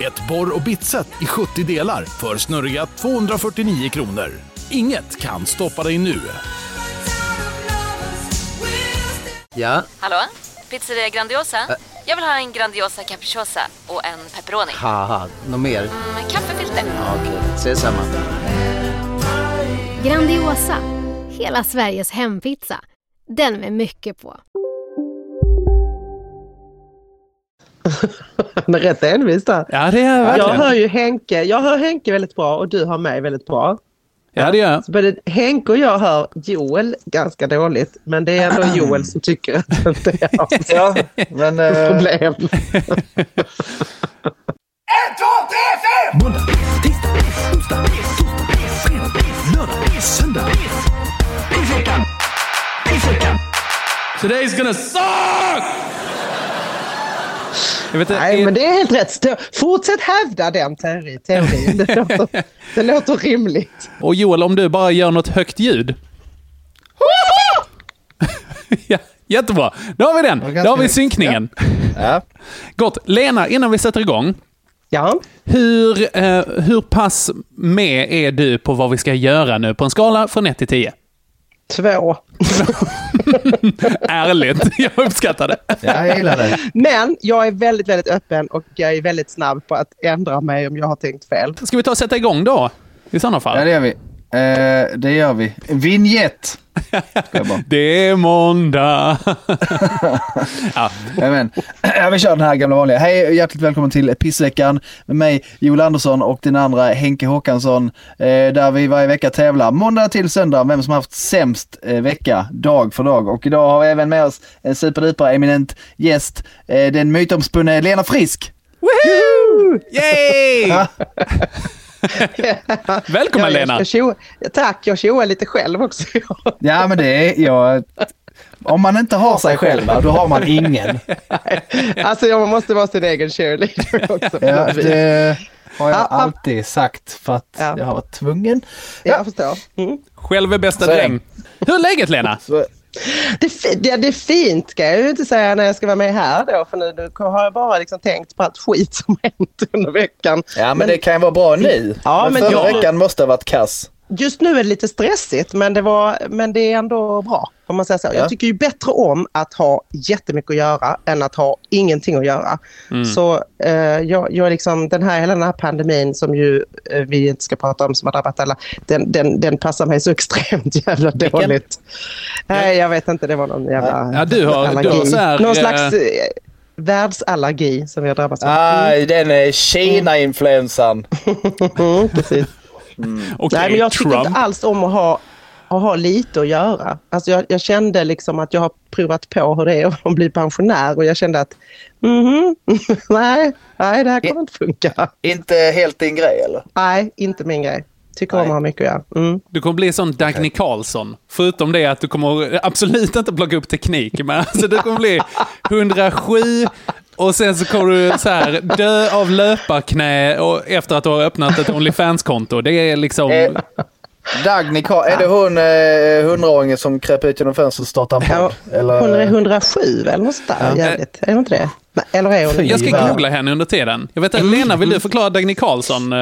Ett borr och bitset i 70 delar för snurriga 249 kronor. Inget kan stoppa dig nu. Ja, Hallå? Pizzeria Grandiosa? Jag vill ha en Grandiosa capriciosa och en pepperoni. något mer? Med kaffefilter. Ja, Okej, ses samma. Grandiosa, hela Sveriges hempizza. Den med mycket på. Han är rätt envis där. Ja, det är Jag verkligen. hör ju Henke, jag hör Henke väldigt bra och du hör mig väldigt bra. Ja, det gör jag. Så både Henke och jag hör Joel ganska dåligt, men det är ändå Joel som tycker att det är hans Ja, men... eh, problem. Måndag, tisdag, onsdag, torsdag, fredag, lördag, söndag. Pissveckan! Pissveckan! Today's gonna suck! Vet, Nej, men det är helt rätt. Fortsätt hävda den teori- teorin. Det låter, det låter rimligt. Och Joel, om du bara gör något högt ljud. ja, jättebra. Då har vi den. Då har vi synkningen. ja. Gott. Lena, innan vi sätter igång. Ja, Hur, eh, hur pass med är du på vad vi ska göra nu på en skala från 1 till 10? Två. Ärligt, jag uppskattar det. jag gillar det. Men jag är väldigt, väldigt öppen och jag är väldigt snabb på att ändra mig om jag har tänkt fel. Ska vi ta och sätta igång då? I sådana Ja, fall. det gör vi. Eh, det gör vi. Vignett! Det är måndag. ja, Jajamän. Ja, vi kör den här gamla vanliga. Hej och hjärtligt välkommen till Pissveckan med mig Joel Andersson och den andra Henke Håkansson. Eh, där vi varje vecka tävlar måndag till söndag vem som har haft sämst eh, vecka dag för dag. Och idag har vi även med oss en superduper eminent gäst. Eh, den mytomspunne Lena Frisk. Yay! Välkommen Ja, jag Lena. ska tjoa- Tack, jag tjoar lite själv också. Ja men det är, jag... Om man inte har sig själv, då har man ingen. alltså jag måste vara sin egen cheerleader också. Ja, det har jag Ja, ja. alltid sagt för att Ja. jag har varit tvungen. Jag förstår. Mm. Själv är bästa dräng. Hur är läget Lena? Så, Det, ja, det är fint ska jag ju inte säga när jag ska vara med här då. För nu, nu har jag bara liksom tänkt på allt skit som hänt under veckan. ja men, det kan ju vara bra nu. Ja, men men förra jag- veckan måste ha varit kass. Just nu är det lite stressigt men det, var, men det är ändå bra. Om man säger så. Ja. Jag tycker ju bättre om att ha jättemycket att göra än att ha ingenting att göra. Så eh, jag, jag liksom, den här, hela den här pandemin som ju eh, vi inte ska prata om som har drabbat alla, den, den, den passar mig så extremt jävla dåligt. Nej, jag vet inte, det var någon jävla Ja, du har- du har så här, Någon eh, slags eh, världsallergi som vi har drabbats av. Nej, den är Kina-influensan. Mm, precis. Okej, Nej, men jag tycker Trump. inte alls om att ha, att ha lite att göra. Alltså jag, jag kände liksom att jag har provat på hur det är att bli pensionär och jag kände att mhm, nej, nej, det här kommer inte funka. Inte helt din grej eller? Nej, inte min grej. Tycker om att ha mycket att göra. Mm. Du kommer bli som Dagny Carlsson. Förutom det att du kommer absolut inte plocka upp teknik, men alltså du kommer bli 107 och sen så kommer du så här dö av löparknä och efter att du har öppnat ett Onlyfans-konto. Det är liksom... Eh, Dagny är det hon eh, hundraåringen som kröp ut genom fönstret och startade en Ja, podd? Eller? Hon är 107 eller något sånt där. Jävligt. Är hon inte det? Eller är hon Jag ska googla henne under tiden. Jag vet Lena, vill du förklara Dagny Carlsson?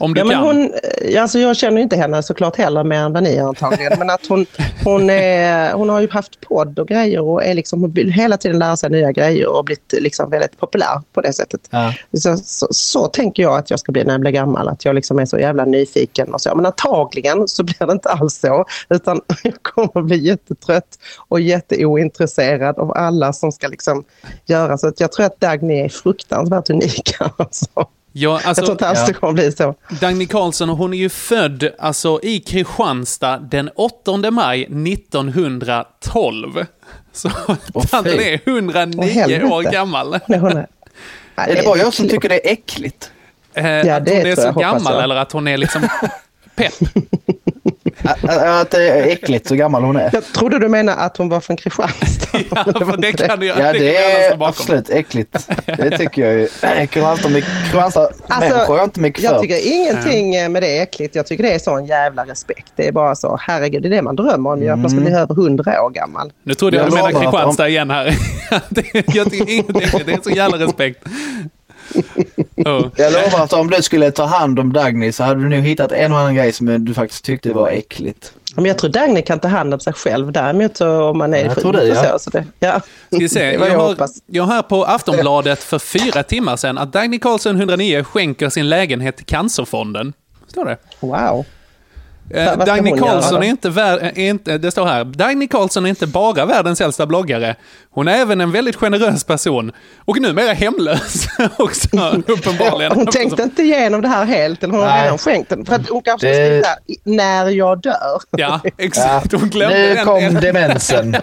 Om du Ja, men kan. hon, eh, alltså jag känner inte henne såklart heller mer än vad ni gör antagligen. Men att hon, hon, är, hon har ju haft podd och grejer och är liksom, hon vill hela tiden lära sig nya grejer och blivit liksom väldigt populär på det sättet. Ja. Så, så, så tänker jag att jag ska bli när jag blir gammal. Att jag liksom är så jävla nyfiken och så. Men antagligen så blir det inte alls så. Utan jag kommer bli jättetrött och jätteointresserad av alla som ska liksom göra. Så att jag tror att Dagny är fruktansvärt unik. Alltså. Ja, jag tror alltså, inte alls det kommer bli så. Dagny Carlsson, hon är ju född alltså, i Kristianstad den 8 maj 1912. Så tanten fy. är 109 helvete. år gammal. Nej, hon är, det bara jag som tycker det är äckligt? Eh, Ja, att det hon är så jag, gammal jag. eller att hon är liksom pepp. Att det är äckligt så gammal hon är. Jag trodde du menade att hon var från Kristianstad. Ja, för det kan jag, Ja, det det jag är bakom. absolut äckligt. Det tycker jag ju. Kristianstad-människor Alltså, jag inte mycket jag för. tycker ingenting eh, med det är äckligt. Jag tycker det är sån jävla respekt. Det är bara så, herregud, det är det man drömmer om ju, att man ska bli över hundra år gammal. Nu trodde jag Jag du menade Kristianstad igen här. Jag tycker ingenting, det är så jävla respekt. Oh. Jag lovar att om du skulle ta hand om Dagny så hade du nog hittat en och annan grej som du faktiskt tyckte var äckligt. Men jag tror Dagny kan ta hand om sig själv. Däremot så om man är Jag sjuk tror det, ja. så. så det, ja. Ska vi se, jag, jag har, hoppas. jag har här på Aftonbladet för fyra timmar sedan att Dagny Carlsson 109 skänker sin lägenhet till Cancerfonden. Står det. Wow. Eh, Dagny Carlsson är inte, vär, är inte, det står här, Dagny Carlsson är inte bara världens äldsta bloggare, hon är även en väldigt generös person. Och numera hemlös också, uppenbarligen. Hon tänkte inte igenom det här helt, eller hon har redan skänkt den. För att hon kanske Det- det... där, när jag dör. Ja, exakt. Hon glömde Nu en, kom en, demensen.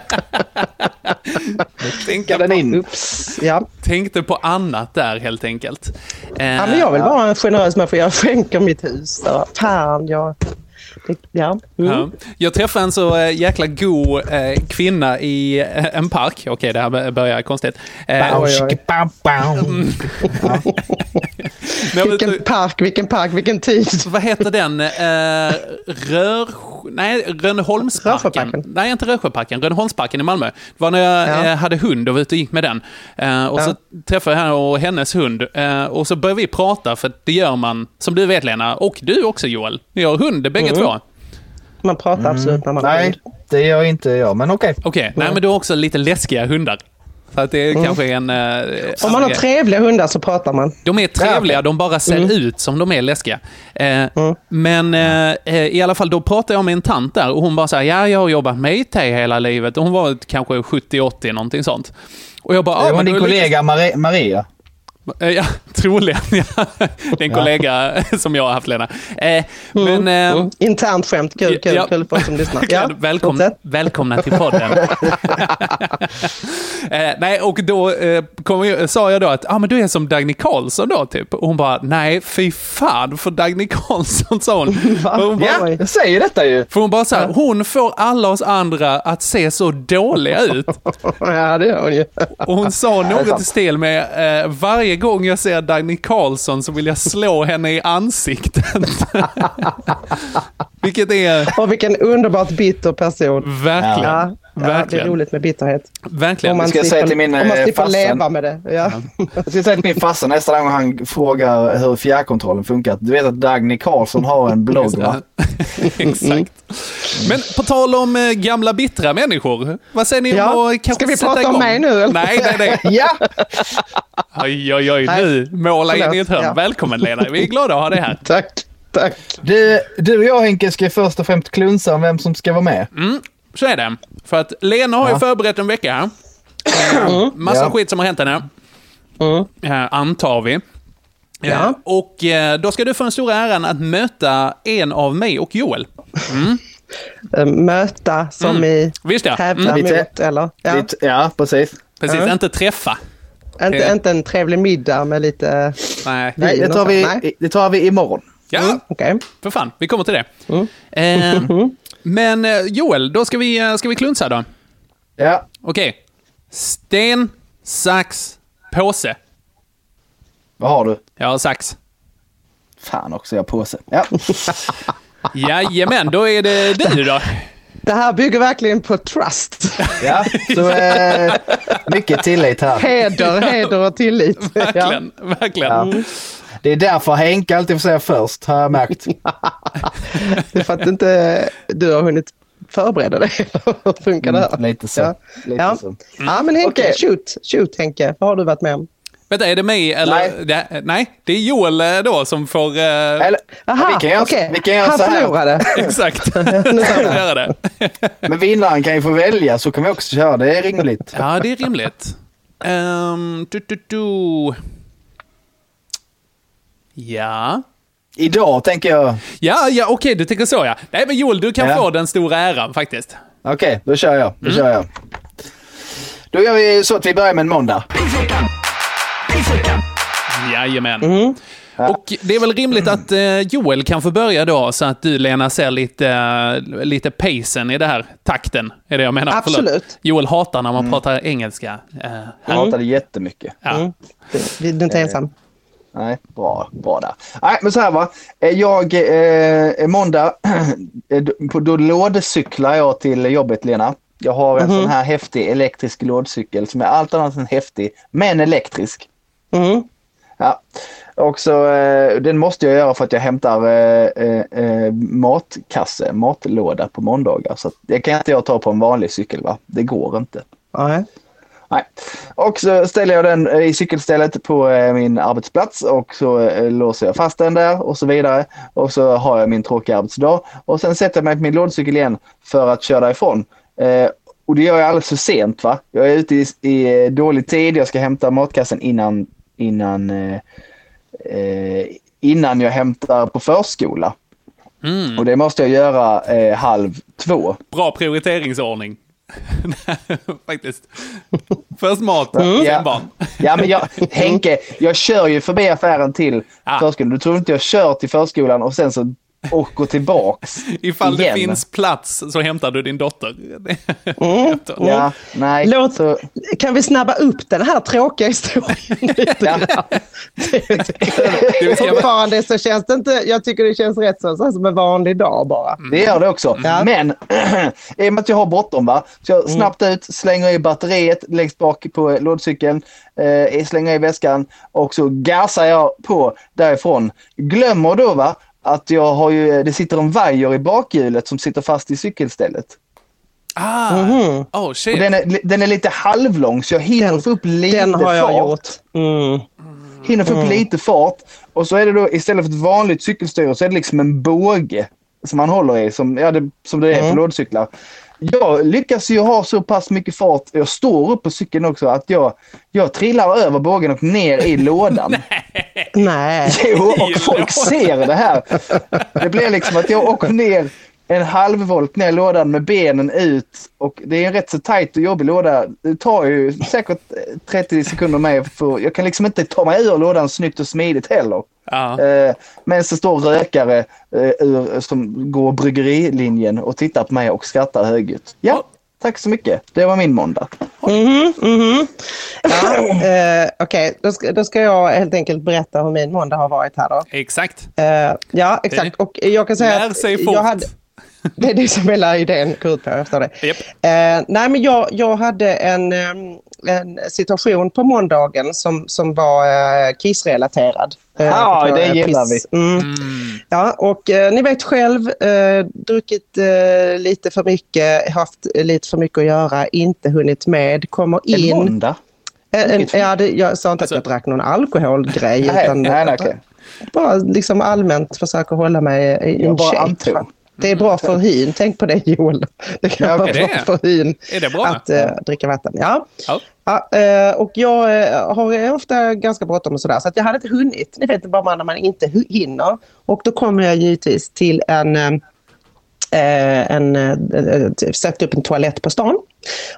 tänka den in. Oops. Ja. tänkte på annat där helt enkelt. Eh, ja, men jag vill vara en generös människa. Jag skänker mitt hus. Fan, jag... Ja. Mm. Ja. Jag träffade en så eh, jäkla god eh, kvinna i eh, en park. Okej, det här bör- börjar konstigt. Eh, Men Vilken du- park, vilken park, vilken tid. vad heter den? Eh, Rör... Nej, Rönneholmsparken. Nej, inte Rörsjöparken. Rönneholmsparken i Malmö. Det var när jag Ja. eh, hade hund och var ute och gick med den. Eh, och så träffade jag henne och hennes hund. Eh, och så började vi prata, för det gör man, som du vet Lena, och du också Joel. Ni har hund bägge Mm. två. Man pratar absolut när man har Nej, hund. det gör inte jag, men okej. Okej, nej men du har också lite läskiga hundar. Så att det är kanske är en... eh, Mm. Om man har grej. trevliga hundar så pratar man. De är trevliga, de bara ser Mm. ut som de är läskiga. Eh, Men eh, i alla fall, då pratade jag med en tant där och hon bara så här, ja, jag har jobbat med IT hela livet. Och hon var kanske 70-80, någonting sånt. Och jag bara, Det ah, var men din lite- kollega Mari- Maria. Eh, Ja, troligen. Ja. Det är en kollega som jag har haft, Lena. Eh, Men... eh, Mm. Internt skämt. Kul, kul, Ja. kul för oss som lyssnar. Ja, Välkomna, fortsätt. välkomna till podden. eh, nej, och då eh, jag, sa jag då att ah, men du är som Dagny Carlsson då, typ. Och hon bara, nej, fy fan, för Dagny Carlsson, sa hon. Hon bara, Oj. jag säger detta ju. för hon bara så här, hon får alla oss andra att se så dåliga ut. Ja, det gör hon ju. Och hon sa något i stil med, eh, varje gång jag ser Dagny Carlsson så vill jag slå henne i ansiktet. Vilket är Och vilken underbart bitter person. verkligen, Ja, ja, det är verkligen, roligt med bitterhet. verkligen. Om man ska slipper, till min, om man eh, slipper leva med det. Ja. Jag ska säga till min farsa nästa gång han frågar hur fjärrkontrollen funkar. Du vet att Dagny Carlsson har en blogg va? Exakt. Men på tal om eh, gamla bittra människor, vad säger ni Ja, om att kanske ska vi prata om igång? mig nu, eller? Nej, nej, nej. Ja! Oj, oj, oj, nu måla in i ett hörn. ja. Välkommen Lena, vi är glada att ha dig här. Tack, tack. Du, du och jag Henke ska först och främst klunsa om vem som ska vara med. Så är det. För att Lena har ju förberett en vecka här. Eh, Massa Ja. skit som har hänt henne. Eh, Antar vi. Eh, Ja. Och eh, då ska du få den stora äran att möta en av mig och Joel. Eh, Möta som i Visst ja. tävla Mm. Mot, eller? Ja. Lite, ja, precis. Precis, Ja. inte träffa. Inte, inte en trevlig middag med lite... Nej. Nej, det och tar vi, Nej. det tar vi imorgon. Ja, Mm, Okej. för fan. Vi kommer till det. Mm. Men eh, Joel, då ska vi, eh, ska vi klunsa då. Ja, Okej. Sten, sax, påse. vad har du? Jag har sax. Fan också, jag har påse. Ja. Jajamän, då är det du då. Det här bygger verkligen på trust. ja. Så eh, mycket tillit här. Heder, heder och tillit. Ja. Verkligen, verkligen. Ja. Det är därför Henke alltid får säga först, har jag märkt. Det är för att inte du har hunnit förbereda dig. Hur funkar det här? Mm, lite så. Ja, Lite ja. så. ja men Henke, Okej. shoot, shoot Henke. Vad har du varit med om? Vänta, är det mig eller? Nej. Det, nej, det är Joel eh, då som får... Eh, Eller, Aha, vi kan göra, okej. vi kan göra Han så här. förlorade. exakt. Göra det. Men vinnaren kan ju få välja, så kan vi också köra. Det är rimligt. Ja, det är rimligt. Um, du, du, du. Ja. Idag tänker jag... Ja, ja okej, du tänker så ja. Nej, men Joel, du kan Ja. få den stora äran faktiskt. Okej, då kör jag. Då Mm. kör jag. Då gör vi så att vi börjar med en måndag. Jajamän. Mm. Och det är väl rimligt att eh, Joel kan få börja då, så att du Lena ser lite, eh, lite pacen i det här takten, är det jag menar. Förlåt. Absolut. Joel hatar när man pratar engelska. Eh, Jag hatade jättemycket. ja. Mm. Du, du är inte ensam. Nej, bra, bra där. Nej, men så här va. Eh, Jag, eh, måndag, eh, då lådcyklar jag till jobbet Lena. Jag har en sån här häftig elektrisk lådcykel som är allt annat än häftig, men elektrisk. Mm. Ja. Och så, eh, den måste jag göra för att jag hämtar eh, eh, eh, matkasse, matlåda på måndagar. Så det kan inte jag ta på en vanlig cykel va? Det går inte. Nej. Nej. Och så ställer jag den eh, i cykelstället på eh, min arbetsplats och så eh, låser jag fast den där och så vidare. Och så har jag min tråkiga arbetsdag och sen sätter jag mig på min lådcykel igen för att köra därifrån. Eh, och det gör jag alldeles för sent va. Jag är ute i, i dålig tid, jag ska hämta matkassen innan, innan, eh, innan jag hämtar på förskola. Och det måste jag göra eh, halv två. Bra prioriteringsordning. Faktiskt. Först mat, Ja. sen barn. Ja men jag, Henke, jag kör ju förbi affären till Ah. förskolan. Du tror inte jag kör till förskolan och sen så åker tillbaks Ifall igen. det finns plats så hämtar du din dotter. Ja, nej. Låt, Så, Kan vi snabba upp den här tråkiga historien lite Ja. grann? Du ska- Fortfarande så känns det inte, jag tycker det känns rätt så, så här som en vanlig dag bara. det gör det också. Ja. Men i och med att jag har bråttom va. Så jag snabbt ut, slänger i batteriet längst bak på lådcykeln. Eh, slänger i väskan och så gasar jag på därifrån. Glömmer då va att jag har ju, det sitter en vajer i bakhjulet som sitter fast i cykelstället. Ah, Mhm. oh shit. Och den är, den är lite halvlång så jag hinner Den- få upp lite Den har jag fart. gjort. Mm. Hinner få upp lite fart. Och så är det då istället för ett vanligt cykelstyre så är det liksom en båge som man håller i som, ja, det, som det är Mm. på lådcyklar. Jag lyckas ju ha så pass mycket fart, jag står upp på cykeln också, att jag, jag trillar över bågen och ner i lådan. Nej. Jo, och folk ser det här. Det blir liksom att jag åker ner en halvvolt ner i lådan med benen ut och det är en rätt så tajt och jobbig låda. Det tar ju säkert eh, 30 sekunder med för jag kan liksom inte ta mig ur lådan snyggt och smidigt heller. Ja. Eh, men så står rökare eh, ur, som går bryggerilinjen och tittar på mig och skrattar högljutt. Ja, tack så mycket. Det var min måndag. Mhm, mhm. Ja, eh, Okej, då, ska, då ska jag helt enkelt berätta hur min måndag har varit här då. Exakt. Eh, ja, exakt. Och jag kan säga Lär att sig fort. jag hade... Det är det som hela idén går ut på, jag förstår det. Japp. Eh, nej, men jag, jag hade en, eh, en situation på måndagen som, som var eh, kissrelaterad. Eh, Ja, det eh, gillar piss. Mm. Ja, och eh, ni vet själv, eh, druckit eh, lite för mycket, haft lite för mycket att göra, inte hunnit med, kommer En in. måndag? En, en, ja, det, jag sa inte Alltså- att jag drack någon alkoholgrej. Nej, utan nej, nej, okej. bara liksom allmänt försöka hålla mig i en bara shape. Det är bra för hyn. Tänk på det Joel. Det kan Ja, vara bra för hyn bra? att eh, dricka vatten. Ja. Ja. Ja, eh, och jag eh, har ofta ganska bråttom och sådär så att jag hade inte hunnit. Ni vet bara när man inte hinner. Och då kommer jag givetvis till en en, eh, eh, sökte upp en toalett på stan.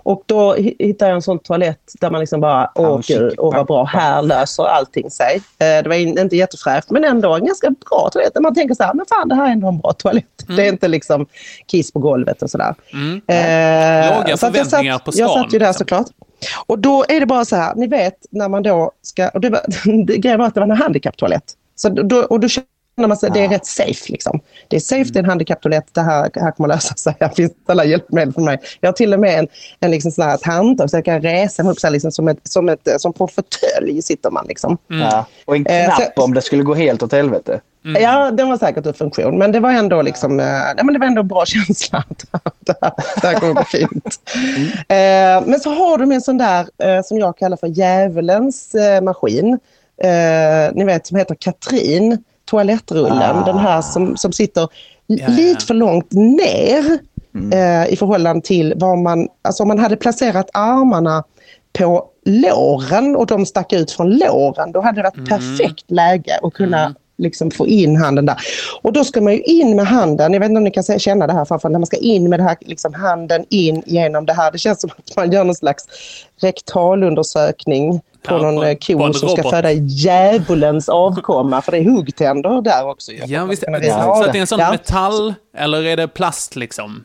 Och då hi- hittade jag en sån toalett där man liksom bara, åh gud, åh vad bra, här löser allting sig. Eh, det var in, inte jättefräscht men ändå en ganska bra toalett. Man tänker så här, men fan det här är ändå en bra toalett. Det är inte liksom kiss på golvet och sådär. Mm. Eh, Låga jag förväntningar satt, på Jag stan, satt ju där liksom. såklart. Och då är det bara så här, ni vet när man då ska, och det var, grejen var att det var en handikapptoalett. Så då, och då känner man sig, det är rätt safe liksom. Det är safe, det är en handikapptoalett, det här, här kommer lösa sig. Här finns alla hjälpmedel för mig. Jag har till och med en, en liksom sån här handtag så jag kan resa mig upp så här, liksom, som, ett, som, ett, som på en fåtölj sitter man liksom. Ja. Och en Eh, knapp så- om det skulle gå helt åt helvete. Ja, den var säkert ur funktion. Men det var ändå, liksom, eh, nej, men det var ändå en bra känsla. det, här, det här kommer gå fint. Eh, men så har de en sån där eh, som jag kallar för djävulens eh, maskin. Eh, ni vet som heter Katrin, toalettrullen. Den här som, som sitter ja. lite för långt ner eh, i förhållande till vad man... Alltså om man hade placerat armarna på låren och de stack ut från låren, då hade det varit perfekt läge att kunna liksom få in handen där. Och då ska man ju in med handen, jag vet inte om ni kan känna det här framför när man ska in med det här, liksom handen in genom det här. Det känns som att man gör någon slags rektalundersökning på Ja, någon eh, ko som ska föda djävulens avkomma, för det är huggtänder där också. Ja, visst. Så det är en sån Ja. metall, eller är det plast liksom?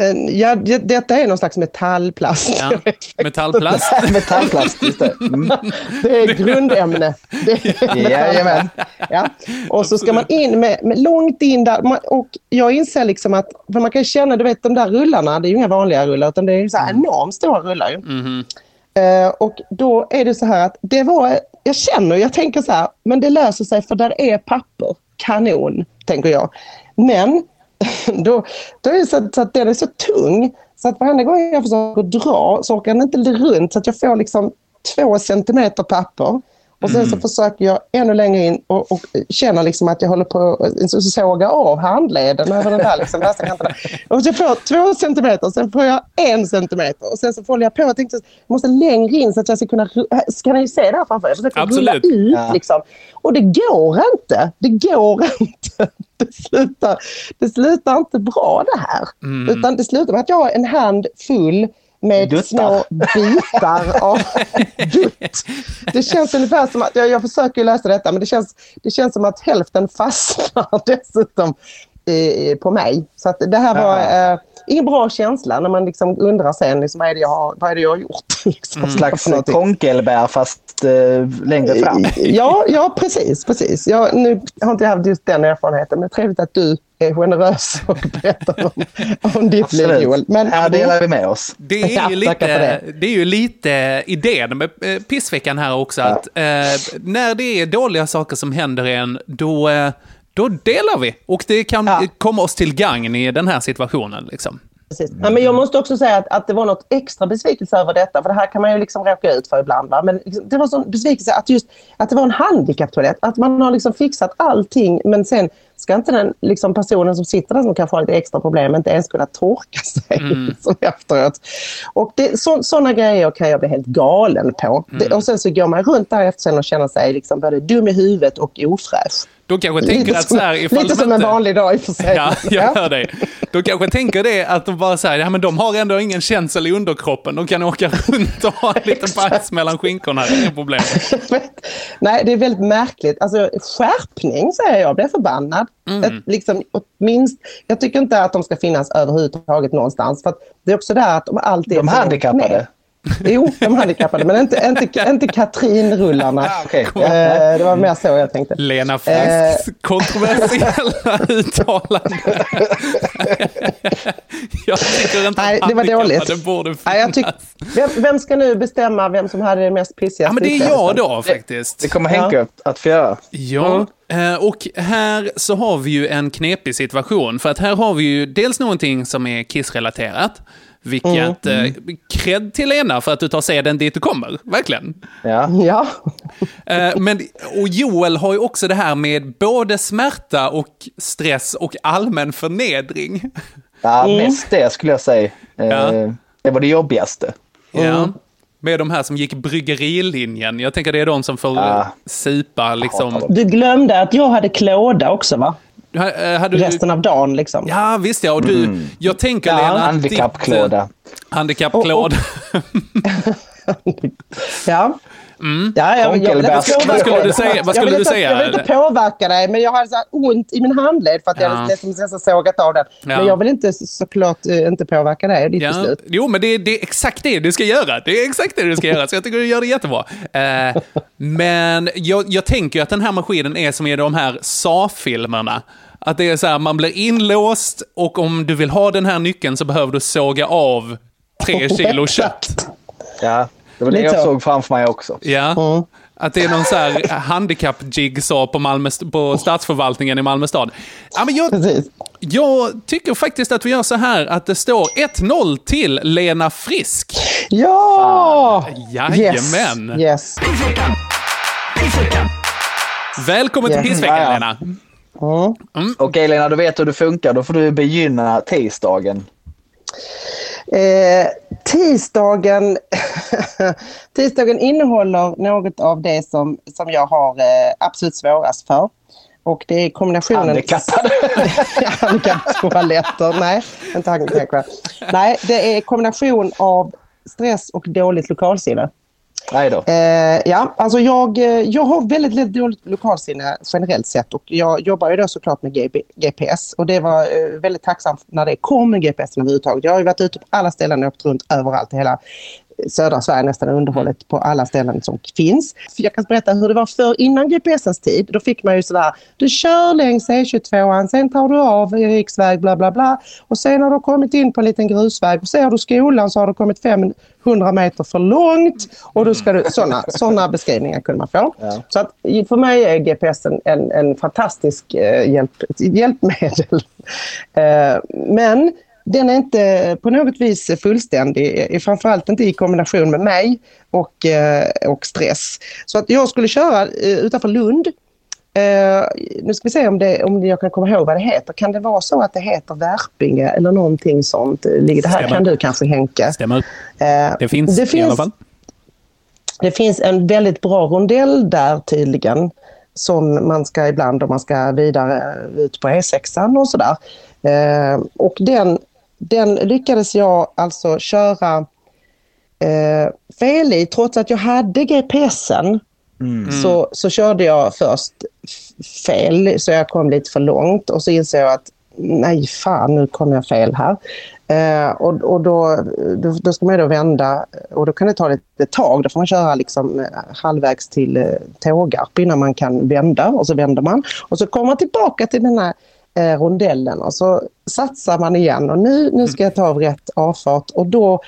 Eh, Ja, det, detta är någon slags metallplast. Ja, metallplast. Metallplast, just det. Mm. Det är grundämne. Det är Jajamän. Ja. Och så ska man in med, med långt in där. Och jag inser liksom att, för man kan känna, du vet de där rullarna, det är ju inga vanliga rullar utan det är ju så här enormt stora rullar. Ju. Eh, och då är det så här att det var, jag känner, jag tänker så här, men det löser sig för där är papper. Kanon, tänker jag. Men då, då är det så så att den är så tung så att varenda gång jag försöker dra så åker den inte runt så att jag får liksom två centimeter papper. Och sen så försöker jag ännu längre in och, och känner liksom att jag håller på att såga av handleden över den där liksom, vänsterkanten. Och så jag får två centimeter, sen får jag en centimeter och sen så håller jag på. Jag tänkte jag måste längre in så att jag ska kunna... Ska ni se där framför er? Jag försöker rulla ut Ja. liksom. Och det går inte. Det går inte. Det slutar, det slutar inte bra det här. Utan det slutar med att jag har en hand full med Duttar. små bitar av dutt. Det känns ungefär som att, jag, jag försöker läsa detta, men det känns, det känns som att hälften fastnar dessutom eh, på mig. Så att det här var eh, ingen bra känsla när man liksom undrar sen liksom, vad, är det jag har, vad är det jag har gjort. Liksom, En slags konkelbär fast eh, längre fram. Ja, ja precis. precis. Jag, nu har inte haft just den erfarenheten, men trevligt att du är generös och berättar om, om ditt liv, Joel. Men, Här delar vi med oss. Det är, Ja, ju lite, det är ju lite idén med eh, pissveckan här också, att eh, när det är dåliga saker som händer en, då, eh, då delar vi. Och det kan Ja. komma oss till gagn i den här situationen. Liksom. Precis. Ja, men jag måste också säga att, att det var något extra besvikelse över detta, för det här kan man ju liksom råka ut för ibland. Va? Men liksom, det var sån besvikelse att just att det var en handikapptoalett, att man har liksom fixat allting, men sen ska inte den liksom, personen som sitter där som kanske har lite extra problem inte ens kunna torka sig liksom, efteråt. Och det, så, sådana grejer kan jag bli helt galen på. Det, och sen så går man runt där efter sen och känner sig liksom både dum i huvudet och ofräsch. Då kanske tänker Lite att som, så här, ifall lite de som en inte- vanlig dag i och för sig. Ja, jag hör dig. Då kanske tänker det att de bara säger, ja men de har ändå ingen känsel i underkroppen, de kan åka runt och ha lite bajs mellan skinkorna, det inga problem. Nej, det är väldigt märkligt. Alltså, skärpning säger jag, blir förbannad. Ett, liksom, åtminst, jag tycker inte att de ska finnas överhuvudtaget någonstans. För att det är också där att de alltid är De handikappade? ner. Jo, de handikappade, men inte, inte, inte Katrin-rullarna. Ah, okej. Eh, det var mer så jag tänkte. Lena Eh. Frisks kontroversiella uttalande. jag tycker inte Nej, att det var dåligt. borde finnas. Nej, jag tyck, vem, vem ska nu bestämma vem som hade det mest pissiga Ja, men det är jag då faktiskt. Det kommer Henke att, att få göra. Ja, eh, och här så har vi ju en knepig situation. För att här har vi ju dels någonting som är kissrelaterat. Vilket, eh, cred till Lena för att du tar seden dit du kommer, verkligen. Ja. Ja, Eh, men, och Joel har ju också det här med både smärta och stress och allmän förnedring. ja, mest det skulle jag säga. Eh, Ja. Det var det jobbigaste. Ja. Med de här som gick bryggerilinjen. Jag tänker det är de som får Ja. supa liksom. du glömde att jag hade klåda också va? Eh, Hade du... Resten av dagen liksom. Ja, visst ja. Och du, jag tänker Ja. Lena... Handikappklåda. eh, Handikappklåda. Ja. Mm. Ja, jag, jag, Vad skulle du säga? Vad Jag skulle vill du inte- säga? Jag vill inte påverka dig, men jag har så här ont i min handled för att jag Ja. hade liksom sågat av den. Ja. Men jag vill inte så- såklart eh, inte påverka dig, ditt Ja, beslut. jo, men det, det är exakt det du ska göra. Det är exakt det du ska göra, så jag tycker du gör det jättebra. Eh, men jag, jag tänker att den här maskinen är som i de här SA-filmerna. Att det är så här, man blir inlåst och om du vill ha den här nyckeln så behöver du såga av tre kilo kött. Ja, det var det jag så. såg framför mig också. Ja. Att det är någon så här handikapp-jigsaw på, Malmö, på statsförvaltningen i Malmö stad. Ja, men jag, Precis. jag tycker faktiskt att vi gör så här att det står 1-0 till Lena Frisk. Ja! Jajamän. Yes. yes. Välkommen till pissveckan, ja. Lena. Mm. Okej Lena, du vet hur det funkar. Då får du begynna tisdagen. Eh, tisdagen, tisdagen innehåller något av det som, som jag har eh, absolut svårast för. Och det är kombinationen... Handikappade. Handikapptoaletter. Nej, inte handikappade. Nej, det är kombination av stress och dåligt lokalsinne. Nej då. Eh, ja, alltså jag, eh, jag har väldigt, väldigt dåligt lokalsinne generellt sett och jag jobbar ju då såklart med GB, GPS och det var eh, väldigt tacksamt när det kom med GPS överhuvudtaget. Jag har ju varit ute på alla ställen och åkt runt överallt i hela södra Sverige nästan underhållet på alla ställen som finns. Jag kan berätta hur det var för innan GPSens tid. Då fick man ju sådär, du kör längs E22, sen tar du av riksväg bla bla bla och sen har du kommit in på en liten grusväg och ser du skolan så har du kommit 500 meter för långt och då ska du, sådana såna beskrivningar kunde man få. Ja. Så att för mig är GPS en, en, en fantastisk eh, hjälp, hjälpmedel. Eh, men den är inte på något vis fullständig, framförallt inte i kombination med mig och, eh, och stress. Så att jag skulle köra eh, utanför Lund. Eh, nu ska vi se om, det, om jag kan komma ihåg vad det heter. Kan det vara så att det heter Värpinge eller någonting sånt? Ligger det här Stämmer. kan du kanske Henke. Stämmer. Det finns, det i finns alla fall. det finns en väldigt bra rondell där tydligen som man ska ibland om man ska vidare ut på E6 och sådär. Eh, och den, den lyckades jag alltså köra eh, fel i trots att jag hade GPSen. Så, så körde jag först fel så jag kom lite för långt och så insåg jag att nej fan nu kom jag fel här. Eh, och och då, då, då ska man då vända och då kan det ta lite tag. Då får man köra liksom eh, halvvägs till eh, Tågarp innan man kan vända och så vänder man. Och så kommer man tillbaka till den här eh, rondellen och så satsar man igen och nu, nu ska jag ta av rätt avfart och då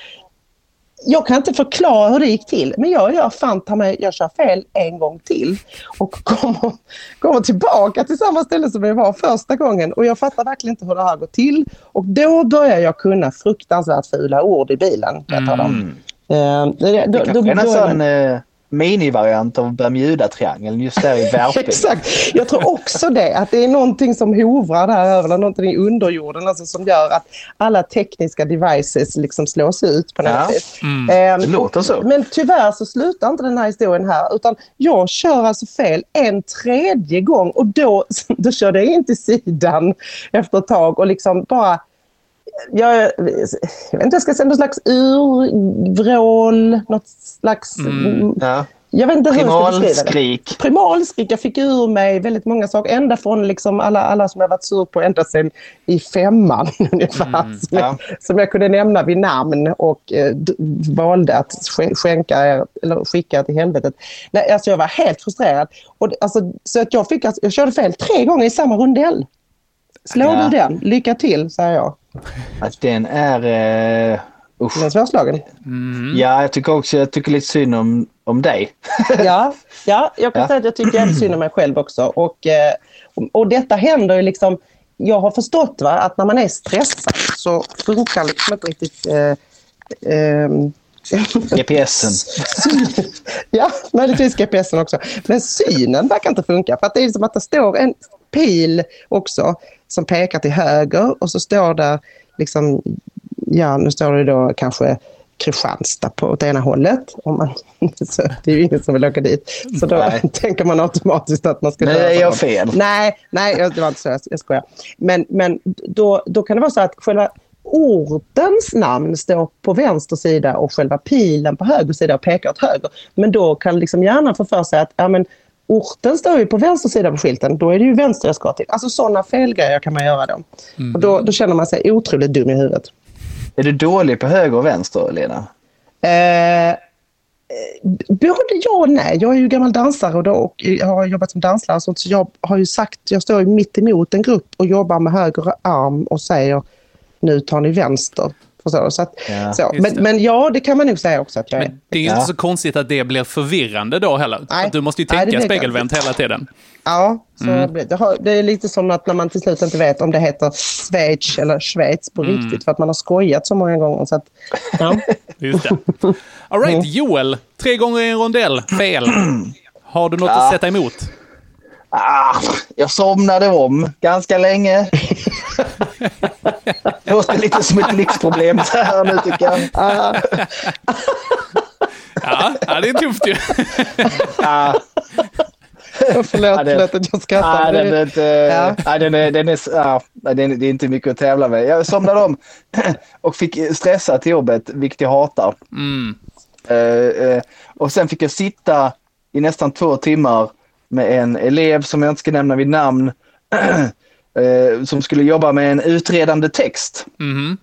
jag kan inte förklara hur det gick till, men jag gör fan ta mig, jag kör fel en gång till och kommer, kommer tillbaka till samma ställe som jag var första gången och jag fattar verkligen inte hur det här går till. Och då börjar jag kunna fruktansvärt fula ord i bilen. Jag tala om. Eh, det, Det då, då, kanske är en sån eh, minivariant av Bermuda-triangeln just där i Värping. Exakt. Jag tror också det, att det är någonting som hovrar där över, eller någonting i underjorden alltså, som gör att alla tekniska devices liksom slås ut på något Ja. vis. Mm. Ehm, Det låter så. Men tyvärr så slutar inte den här historien här utan jag kör alltså fel en tredje gång och då, då körde jag in till sidan efter ett tag och liksom bara jag, jag vet inte, jag ska säga något slags urvrål, något slags... Ja. Jag vet inte hur jag ska beskriva det. Primalskrik. Primalskrik. Jag fick ur mig väldigt många saker. Ända från liksom alla, alla som jag varit sur på ända sedan i femman ungefär. som, ja. jag, som jag kunde nämna vid namn och eh, valde att sk- skänka er, eller skicka till helvetet. Nej, alltså jag var helt frustrerad. Och, alltså, så att jag, fick, alltså, jag körde fel tre gånger i samma rondell. Slå Ja. du den, lycka till, säger jag. Att den är... Eh, usch. Den är svårslagen. Ja, jag tycker också jag tycker lite synd om, om dig. Ja, ja, jag kan Ja. säga att jag tycker synd om mig själv också. Och, eh, och, detta händer ju liksom... Jag har förstått va, att när man är stressad så funkar liksom inte riktigt... Eh, ehm, GPSen. ja, möjligtvis GPSen också. Men synen verkar inte funka. För att det är som att det står en pil också som pekar till höger och så står där liksom, ja nu står det då kanske Kristianstad på åt ena hållet. Om man, så det är ju ingen som vill åka dit. Så då Nej. tänker man automatiskt att man ska... Är jag någon. fel. Nej, nej jag- det var inte så. Jag skojar. Men, men då, då kan det vara så att själva ortens namn står på vänster sida och själva pilen på höger sida och pekar åt höger. Men då kan liksom hjärnan få för sig att ja, men, orten står ju på vänster sida på skylten. Då är det ju vänster jag ska till. Alltså sådana felgrejer kan man göra då. Och då, då känner man sig otroligt dum i huvudet. Är du dålig på höger och vänster, Lena? Eh, eh, både ja och nej. Jag är ju gammal dansare och, då, och jag har jobbat som danslärare. sånt, Så jag har ju sagt, jag står ju mitt emot en grupp och jobbar med höger arm och säger nu tar ni vänster. Förstår du? Så att, Ja, så. Men, men ja, det kan man nog säga också att jag är. Men det är ju Ja. inte så konstigt att det blir förvirrande då heller. Nej. Att du måste ju tänka spegelvänt hela tiden. Ja, så Mm. det, har- det är lite som att när man till slut inte vet om det heter Schweiz eller Schweiz på Mm. riktigt för att man har skojat så många gånger. Så att, ja. Just det. All right, Joel. Tre gånger i en rondell. Fel. Har du något att sätta emot? Ah, jag somnade om ganska länge. låter lite som ett lyxproblem så här nu tycker jag. Ah, Ja, ja det är tufft ju. ah, Förlåt, Ja, det- förlåt att jag skrattar. ah, den, är inte, Ja. ah, den är, den är, ah, nej, den är, det är inte mycket att tävla med. Jag somnade om och fick stressa till jobbet, vilket jag hatar. Mm. Eh, eh, och sen fick jag sitta i nästan två timmar med en elev som jag inte ska nämna vid namn. Eh, som skulle jobba med en utredande text. Mhm.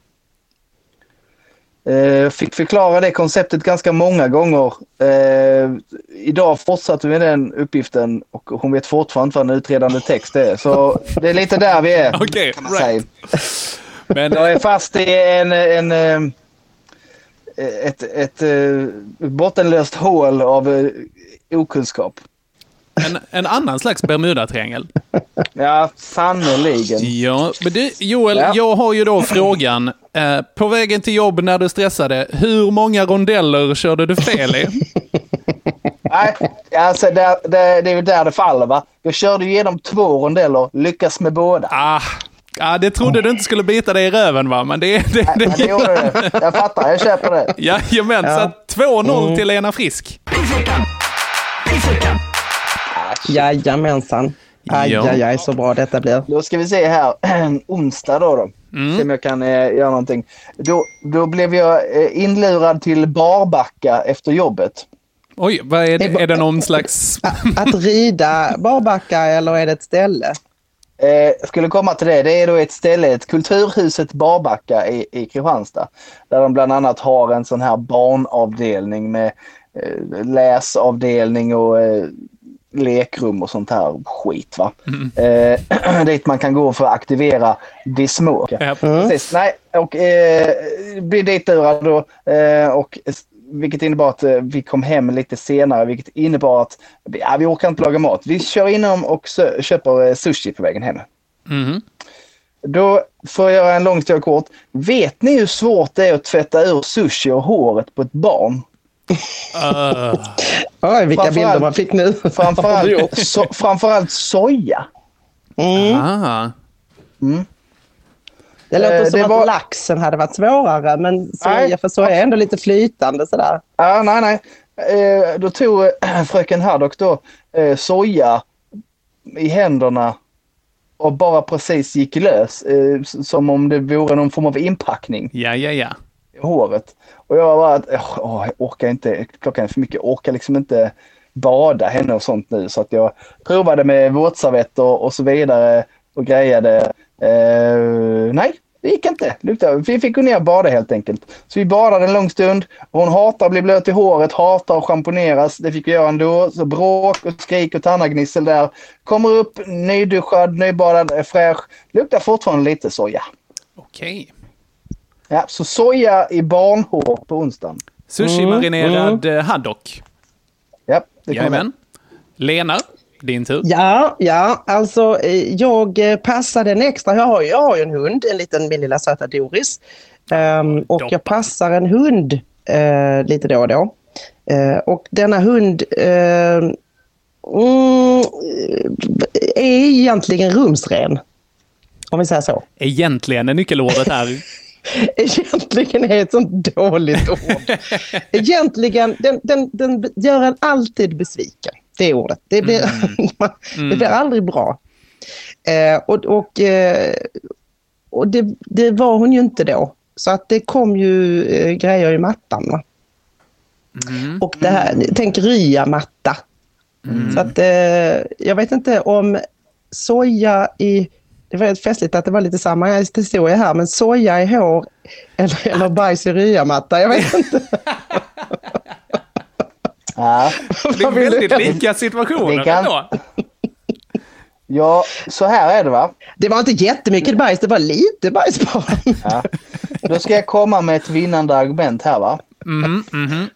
Eh, fick förklara det konceptet ganska många gånger. Eh, idag fortsatte vi med den uppgiften och hon vet fortfarande vad en utredande text är. Så det är lite där vi är. Okej, man right. Men Jag är fast i en, en, eh, ett, ett, eh, bottenlöst hål av eh, okunskap. En, en annan slags Bermuda-triangel. Ja, sannerligen. Ja, men du, Joel, Ja. jag har ju då frågan. Eh, på vägen till jobb när du stressade, hur många rondeller körde du fel i? Nej, alltså det, det, det är ju där det faller va. Jag körde igenom två rondeller, lyckas med båda. Ah, ah, det trodde du inte skulle bita dig i röven va? Men det... det, Ja, det det gjorde det. Jag fattar, jag köper det. Jajamän, så att 2-0 till Lena Frisk. Jajamensan. Aj, Ja. aj, aj, så bra detta blir. Då ska vi se här, onsdag då. då. Se om jag kan eh, göra någonting. Då, då blev jag eh, inlurad till Barbacka efter jobbet. Oj, vad är det? Är det någon slags... Att rida barbacka eller är det ett ställe? Eh, jag skulle komma till det. Det är då ett ställe, ett kulturhuset Barbacka i, i Kristianstad. Där de bland annat har en sån här barnavdelning med eh, läsavdelning och eh, lekrum och sånt här skit. Va? Eh, dit man kan gå för att aktivera de små. Ja. Precis, nej, och eh, blev ditlurad då. Eh, och, vilket innebar att eh, vi kom hem lite senare, vilket innebar att ja, vi orkar inte laga mat. Vi kör inom och sö- köper eh, sushi på vägen hem. Mhm. Då får jag göra en lång historia kort. Vet ni hur svårt det är att tvätta ur sushi och håret på ett barn? Uh, Oj, vilka bilder man fick nu. Framförallt, so, framförallt soja. ah. Det låter Eh, som det att var- laxen hade varit svårare, men soja, Nej. för soja är ändå lite flytande sådär. Ja, nej, nej. Eh, då tog eh, fröken Haddock då eh, soja i händerna och bara precis gick lös. Eh, som om det vore någon form av inpackning Ja, ja, ja i håret. Och jag var bara att, åh, jag orkar inte, klockan är för mycket, jag orkar liksom inte bada henne och sånt nu. Så att jag provade med våtservetter och så vidare och grejade. Eh, nej, det gick inte. Vi fick gå ner och bada helt enkelt. Så vi badade en lång stund. Hon hatar att bli blöt i håret, hatar att schamponeras. Det fick vi göra ändå. Så bråk och skrik och tannagnissel där. Kommer upp nyduschad, nybadad, fräsch. Luktar fortfarande lite soja. Okej. Ja, så soja i barnhår på onsdagen. Sushi-marinerad mm. haddock. Ja, det kommer. Jajamän. Lena, din tur. Ja, ja, alltså eh, jag eh, passade en extra. Jag har, jag har ju en hund, en liten, min lilla söta Doris. Ehm, och jag passar en hund eh, lite då och då. Eh, och denna hund eh, mm, är egentligen rumsren. Om vi säger så. Egentligen är nyckelordet här. Egentligen är ett sånt dåligt ord. Egentligen, den, den, den gör en alltid besviken. Det ordet. Det blir, det blir aldrig bra. Eh, och och, eh, och det, det var hon ju inte då. Så att det kom ju eh, grejer i mattan. Va? Och det här, tänk ryamatta. Så att eh, jag vet inte om soja i det var festligt att det var lite samma historia här, men soja i hår eller, eller bajs i ryamatta, jag vet inte. Ja. Det är väldigt lika situationer kan- ändå. ja, så här är det va. Det var inte jättemycket bajs, det var lite bajs bara. Ja. Då ska jag komma med ett vinnande argument här va. Mhm, mhm.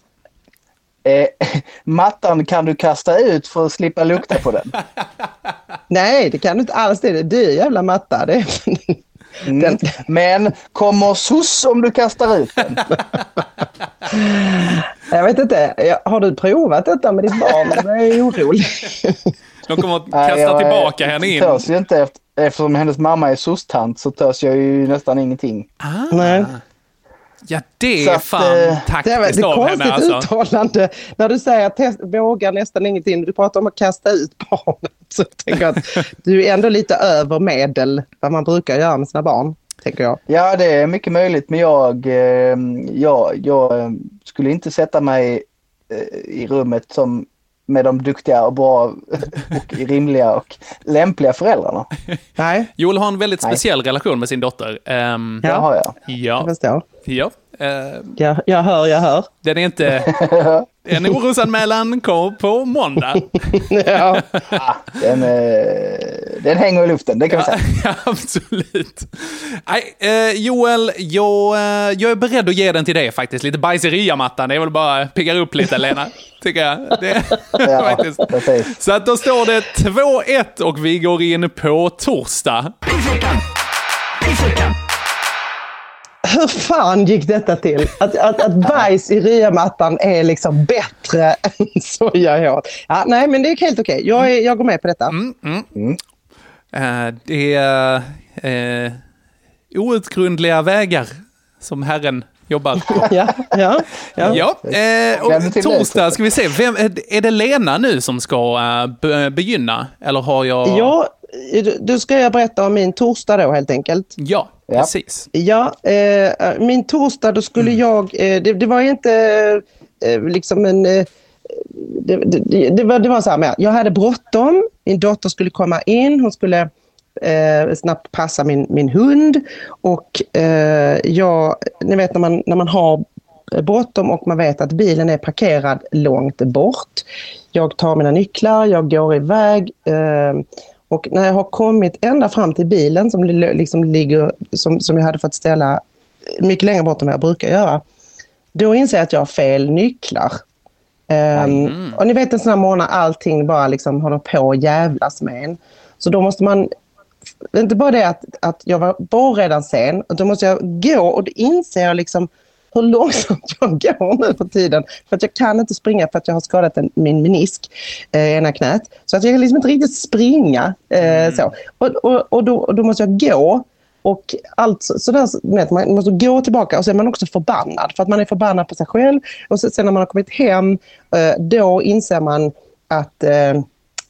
Eh, mattan kan du kasta ut för att slippa lukta på den. Nej, det kan du inte alls. Det är det är jävla matta. Det är, Mm. den, Men kommer sus om du kastar ut den? jag vet inte, Jag- har du provat detta med ditt barn? Jag är orolig. De kommer att kasta jag, tillbaka henne in. Törs ju inte efter, eftersom hennes mamma är soc-tant så törs jag ju nästan ingenting. Nej. Ja, det är att, fan eh, Det är väl taktiskt ett av konstigt henne alltså. uttalande. När du säger att test, vågar nästan ingenting. Du pratar om att kasta ut barnet. Så jag tänker att du är ändå lite över medel vad man brukar göra med sina barn. Tänker jag. Ja, det är mycket möjligt, men jag, eh, jag, jag skulle inte sätta mig eh, i rummet som med de duktiga och bra och rimliga och lämpliga föräldrarna. Nej, Joel har en väldigt Nej. speciell relation med sin dotter. Ehm, Det har jag. jag ja, förstår. ja. Eh, Jag, jag hör, jag hör. den är inte... En orosanmälan kom på måndag. Ja. Den, eh, den hänger i luften, det kan vi säga. Ja, absolut. Nej, eh, Joel, jag, eh, jag är beredd att ge den till dig faktiskt. Lite bajs i ryamattan, det är väl bara piggar upp lite Lena. Tycker jag. Det, Ja, faktiskt. precis. Så att då står det 2-1 och vi går in på torsdag. Pissveckan! Pissveckan! Hur fan gick detta till? Att, att, att bajs i ryamattan är liksom bättre än sojahål. Ja, nej, men det är helt okej. Jag, är- jag går med på detta. Eh, det är eh, outgrundliga vägar som Herren jobbar på. Ja, ja, ja. Ja, eh, och torsdag ska vi se. Vem, är- det Lena nu som ska be- begynna? Eller har jag... Ja, då ska jag berätta om min torsdag då helt enkelt. Ja, precis. Ja, eh, min torsdag då skulle jag, eh, det, det var inte eh, liksom en... Eh, det, det, det, var, det var så här med, jag hade bråttom, min dotter skulle komma in, hon skulle eh, snabbt passa min, min hund och eh, jag, ni vet när man, när man har bråttom och man vet att bilen är parkerad långt bort. Jag tar mina nycklar, jag går iväg eh, och när jag har kommit ända fram till bilen som li- liksom ligger, som, som jag hade fått ställa mycket längre bort än vad jag brukar göra, då inser jag att jag har fel nycklar. Ehm, och ni vet en sån här morgon när allting bara liksom håller på att jävlas med en. Så då måste man, inte bara det att, att jag var, var redan sen, och då måste jag gå och då inser jag liksom hur långsamt jag går nu för tiden. För att jag kan inte springa för att jag har skadat en, min menisk eh, ena knät. Så att jag kan liksom inte riktigt springa. Eh, så. Och, och, och, då, och då måste jag gå. Och allt så- sådär, så- man måste gå tillbaka och så är man också förbannad. För att man är förbannad på sig själv. Och så, sen när man har kommit hem, eh, då inser man att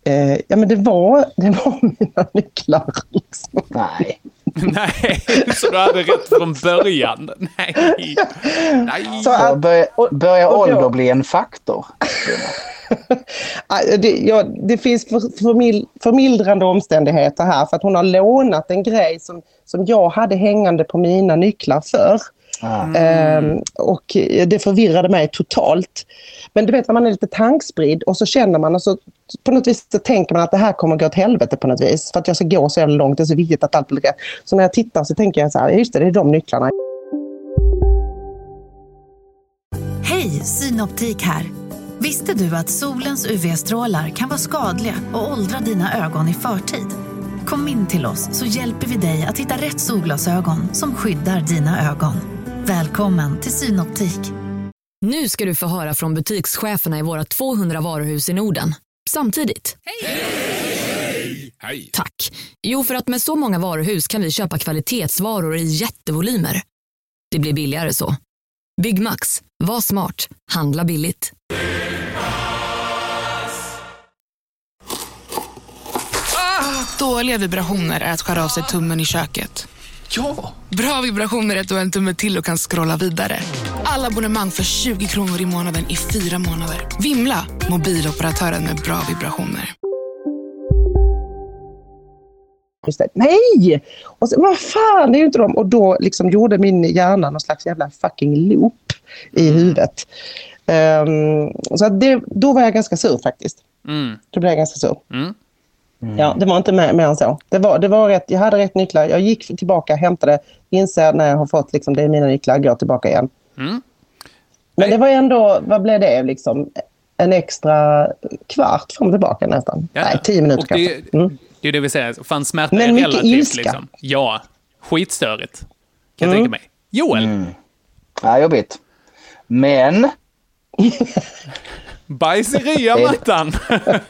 eh, ja, men det, var, det var mina nycklar. Liksom. Nej. Nej, så du hade rätt från början. Nej. Nej. Så att, börjar, då- ålder bli en faktor? Det, ja, det finns för, förmil, förmildrande omständigheter här för att hon har lånat en grej som, som jag hade hängande på mina nycklar för. Ehm, och det förvirrade mig totalt. Men du vet när man är lite tankspridd och så känner man och så på något vis så tänker man att det här kommer gå åt helvete på något vis. För att jag ska gå så jävla långt, det är så viktigt att allt blir rätt. Så när jag tittar så tänker jag så här, just det, det är de nycklarna. Hej, Synoptik här. Visste du att solens UV-strålar kan vara skadliga och åldra dina ögon i förtid? Kom in till oss så hjälper vi dig att hitta rätt solglasögon som skyddar dina ögon. Välkommen till Synoptik. Nu ska du få höra från butikscheferna i våra 200 varuhus i Norden. Samtidigt. Hej! Tack. Jo, för att med så många varuhus kan vi köpa kvalitetsvaror i jättevolymer. Det blir billigare så. Byggmax. Var smart. Handla billigt. Dåliga vibrationer är att skära av sig tummen i köket. Ja! Bra vibrationer är att du har en tumme till och kan scrolla vidare. Alla abonnemang för 20 kronor i månaden i fyra månader. Vimla! Mobiloperatören med bra vibrationer. Just det. Nej! Och så, vad fan, det är ju inte de. Och då liksom gjorde min hjärna någon slags jävla fucking loop i huvudet. Ehm, så att det, då var jag ganska sur faktiskt. Mm. Då blev jag ganska sur. Mm. Ja, det var inte mer, mer än så. Det var, det var rätt, jag hade rätt nycklar. Jag gick tillbaka, hämtade, inser när jag har fått liksom, det är mina nycklar, går tillbaka igen. Mm. Men det var ändå, vad blev det liksom? En extra kvart fram och tillbaka nästan. Ja. Nej, tio minuter Och kanske. det, Mm. det är det vi säger, fan smärta Men är mycket relativt ilska. liksom. Ja, skitstörigt. Kan jag Mm. tänka mig. Joel, Ja, jobbigt. Men Bajs i rya, Mattan.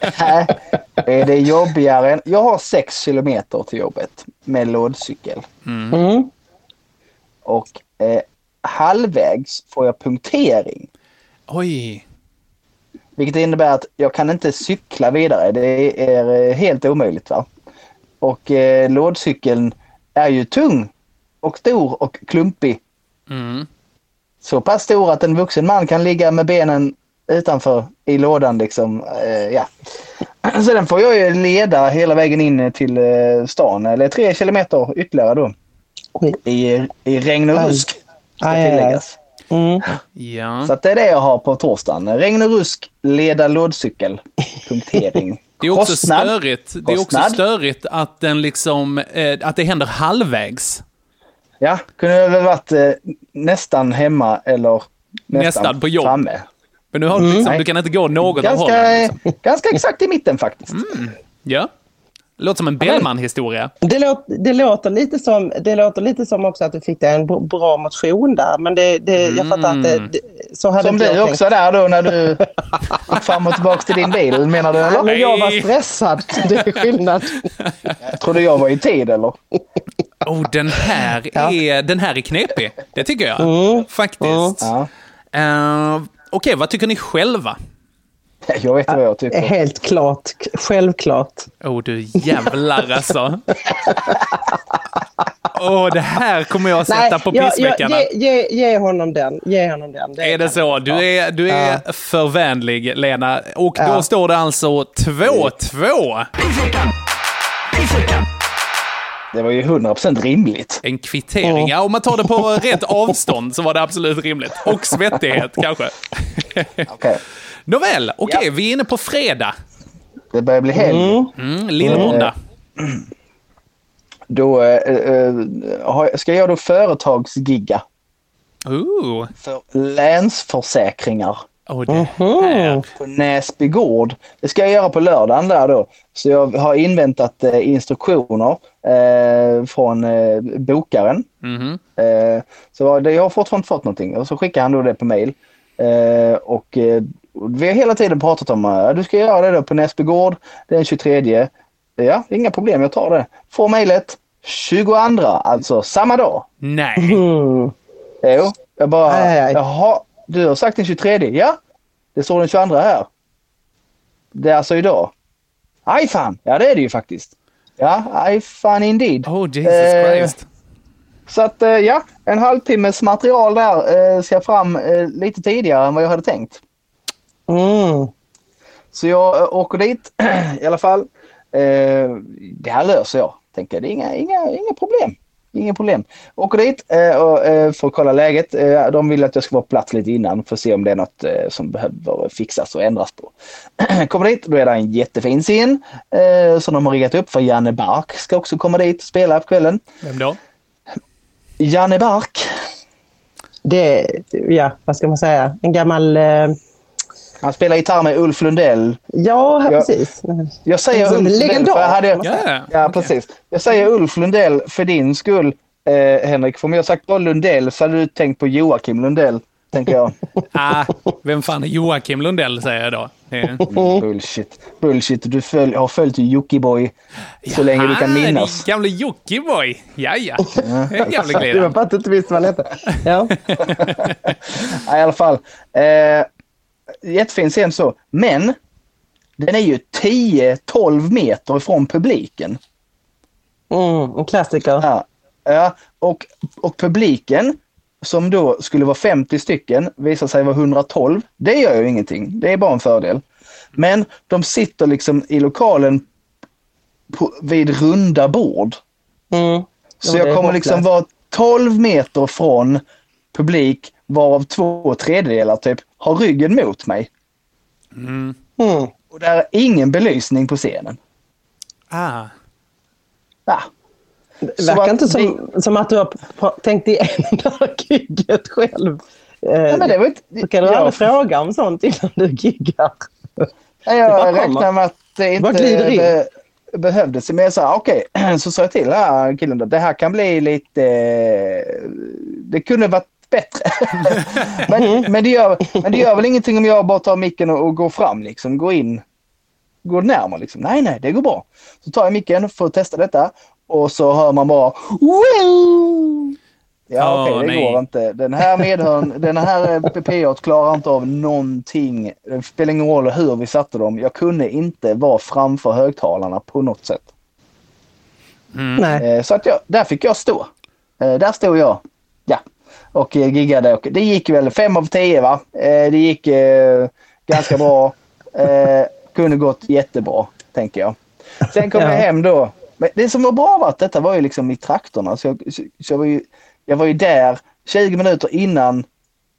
Här är det jobbigare. än- Jag har sex kilometer till jobbet med lådcykel. Mm. Och eh, halvvägs får jag punktering. Oj. Vilket innebär att jag kan inte cykla vidare. Det är eh, helt omöjligt. Va? Och eh, lådcykeln är ju tung och stor och klumpig. Mm. Så pass stor att en vuxen man kan ligga med benen utanför i lådan liksom. Eh, ja. Så den får jag ju leda hela vägen in till eh, stan. Eller tre kilometer ytterligare då. I, i regn och rusk. Ska Aj, aj, aj. tilläggas. Mm. Ja. Så att det är det jag har på torsdagen. Regn och rusk, leda lådcykel, punktering. Det är också Kostnad. störigt. Det är också störigt att den liksom, eh, att det händer halvvägs. Ja, kunde väl varit eh, nästan hemma eller nästan, Nästan på jobb. framme. Men nu har du liksom, Nej. du kan inte gå något av Ganska, hållen. Liksom. ganska exakt i mitten faktiskt. Ja. Låter som en Bellman-historia. Det, låter, det, låter lite som, det låter lite som också att du fick en bra motion där. Men det, det, jag fattar att det, det, så hade Som du också där då när du gick fram och tillbaka till din bil menar du tänkt. eller? Men jag var stressad. Det är skillnad. Jag trodde jag var i tid eller? Oh, den här, är, den här är knepig. Det tycker jag. Faktiskt. Ja. Eh, Okej, vad tycker ni själva? Jag vet vad jag tycker. Helt klart. Självklart. Oh, du jävlar alltså. Åh, oh, det här kommer jag sätta på jag- jag- pissveckan. ge, ge, ge honom den. Ge honom den. Det Är det så? Du är, du är för vänlig, Lena. Och då Ja. står det alltså 2-2. Det var ju 100% rimligt. En kvittering. Ja, om man tar det på rätt avstånd så var det absolut rimligt. Och svettighet kanske. Okej. Nåväl, okej, vi är inne på fredag. Det börjar bli helg. Mm, Lillmåndag. Då eh, eh, har- ska jag då företagsgigga Ooh. för länsförsäkringar. Oh, det här. på Näsby gård. Det ska jag göra på lördagen där då. Så jag har inväntat eh, instruktioner eh, från eh, bokaren. Mhm. Eh, så det, jag har fortfarande inte fått någonting och så skickar han då det på mail. Eh, och eh, vi har hela tiden pratat om att du ska göra det då på Näsby gård den 23. Ja, inga problem, jag tar det. Får mejlet 22, alltså samma dag. Nej. Mm. Jo, jag bara, jaha, du har sagt den 23. Ja, det står den 22 här. Det är alltså idag. Aj fan, ja det är det ju faktiskt. Ja, aj fan indeed. Oh, Jesus Eh, Christ. Så att eh, ja, en halvtimmes material där eh, ska fram eh, lite tidigare än vad jag hade tänkt. Mm. Så jag eh, åker dit i alla fall. Eh, det här löser jag, tänker jag. Det är inga, inga, inga problem. Inga problem. Åker dit eh, och, eh, för att kolla läget. Eh, de vill att jag ska vara på plats lite innan för att se om det är något eh, som behöver fixas och ändras på. kommer dit, då är det en jättefin scen eh, som de har riggat upp för Janne Bark ska också komma dit och spela på kvällen. Vem då? Janne Bark. Det, ja, vad ska man säga? En gammal... Han spelar gitarr med Ulf Lundell. ja, precis. Jag säger En Ulf Lundell för jag hade... man Ja, Ja, precis. Jag säger Ulf Lundell för din skull, eh, Henrik. För om jag sagt bara Lundell så hade du tänkt på Joakim Lundell, tänker jag. Ah, vem fan är Joakim Lundell, säger jag då. Bullshit. Bullshit. Du följ, har följt Jockiboi så länge du kan minnas. din gamle Jockiboi. Ja, ja. Det är gamle Det var glidan. för att du inte visste vad han hette. Ja. Ja, I alla fall. Eh, jättefin scen så. Men den är ju 10-12 meter ifrån publiken. Mm, en klassiker. Ja, ja och, och publiken som då skulle vara 50 stycken visar sig vara 112. Det gör ju ingenting. Det är bara en fördel. Men de sitter liksom i lokalen på, vid runda bord. Mm. Så jag kommer liksom vara 12 meter från publik varav två tredjedelar typ har ryggen mot mig. Mm. Och där är ingen belysning på scenen. Ah. Ja. Det verkar att inte som, som att du har tänkt igenom gigget själv. Ja, men det var inte, så kan du jag, aldrig fråga om sånt innan du giggar. Nej, jag räknar med att det inte be, behövdes. Men jag sa okej, så sa jag till här killen att det här kan bli lite... Det kunde varit bättre. men, men, det gör, men det gör väl ingenting om jag bara tar micken och, och går fram liksom, går in, går närmare liksom. Nej, nej, det går bra. Så tar jag micken för att testa detta och så hör man bara Woo! Ja, Åh, okej, det nej. går inte. Den här medhörn, den här PPA klarar inte av någonting. Det spelar ingen roll hur vi satte dem. Jag kunde inte vara framför högtalarna på något sätt. Nej. Eh, Så att jag, där fick jag stå. Eh, Där stod jag. Och giggade. Och det gick väl fem av tio va. Eh, Det gick eh, ganska bra. Eh, Kunde gått jättebra, tänker jag. Sen kom Ja. jag hem då. Men det som var bra var att detta var ju liksom i traktorn. Så jag, så, så jag, var ju, jag var ju där 20 minuter innan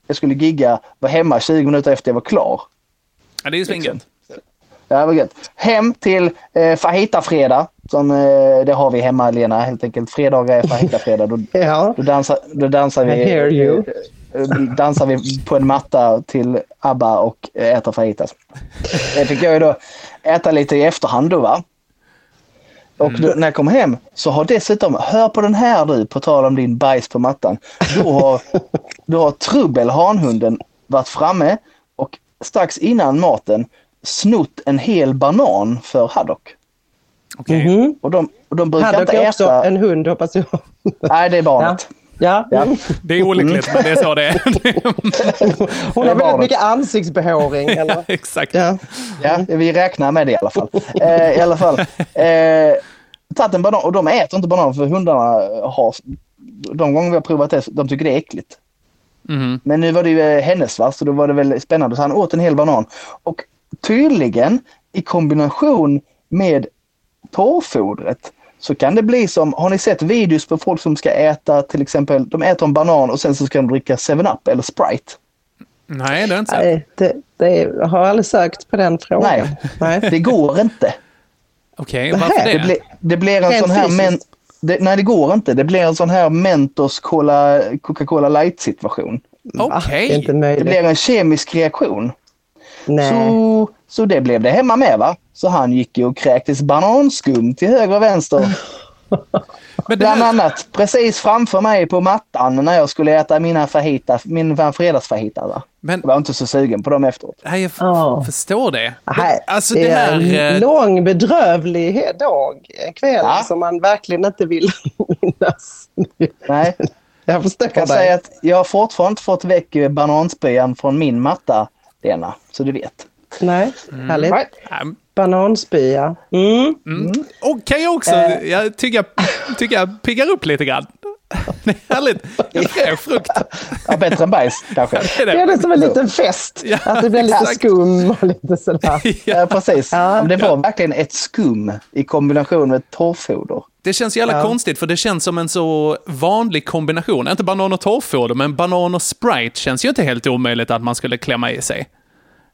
jag skulle gigga. Var hemma 20 minuter efter jag var klar. Ja, det är ju svingött. Ja, det var gött. Hem till eh, fajita-fredag. Som, eh, det har vi hemma Lena helt enkelt. Fredagar är fajita-fredag. Då, Ja. då, dansar, då dansar vi. I hear you. eh, dansar vi på en matta till ABBA och äter fajitas. Det fick jag ju då äta lite i efterhand då va. Och då, när jag kom hem så har dessutom, hör på den här du, på tal om din bajs på mattan. Då har, då har Trubbel, hanhunden, varit framme och strax innan maten snott en hel banan för Haddock. Okej. Och de, och de brukar Haddock inte är också äta... en hund hoppas jag. Nej, det är barnet. Ja. Ja. Det är olyckligt, men det är så det är. Hon har väldigt barnet. mycket ansiktsbehåring. Eller? Exakt. Ja. Ja, vi räknar med det i alla fall. Eh, I alla fall. Eh, tagit en banan och de äter inte banan för hundarna har... De gånger vi har provat det, de tycker det är äckligt. Mhm. Men nu var det ju eh, hennes va, så då var det väl spännande. Så han åt en hel banan. Och tydligen i kombination med torrfodret så kan det bli som, har ni sett videos på folk som ska äta till exempel, de äter en banan och sen så ska de dricka 7-Up eller Sprite. Nej, det är inte så. Nej, det, det jag har aldrig sökt på den frågan. Nej, Nej. det går inte. Okej, varför Det, det? blir, det blir en Rent sån här... Men, det, nej, det går inte. Det blir en sån här Mentos Cola, Coca-Cola Light situation. Va? Det är inte Okej. Det möjligt. blir en kemisk reaktion. Nej. Så, så det blev det hemma med va? Så han gick ju och kräktes bananskum till höger och vänster. Men det Bland här, annat precis framför mig på mattan när jag skulle äta mina fajita, min fredagsfajita. Va? men, Jag var inte så sugen på dem efteråt. nej, jag Ja. förstår det. Nej, alltså det det är här... en eh, lång bedrövlig dag, en kväll Ja. som man verkligen inte vill minnas. Nej, Jag förstår jag kan dig. säga att jag har fortfarande inte fått väck bananspyan från min matta, Lena. Så du vet. Nej, härligt. Nej. ja, Bananspya. Mm. Mm. Och kan jag också, jag tycker, tycker jag piggar upp lite grann. Det är härligt. Jag fräsch frukt. Ja, bättre än bajs kanske. Det är Det är det. det som en liten fest. Ja, att det blir lite exakt. skum och lite sådär. Ja, precis. Ja. Det var verkligen ett skum i kombination med torrfoder. Det känns jävla Ja. konstigt för det känns som en så vanlig kombination. Inte banan och torrfoder, men banan och Sprite känns ju inte helt omöjligt att man skulle klämma i sig.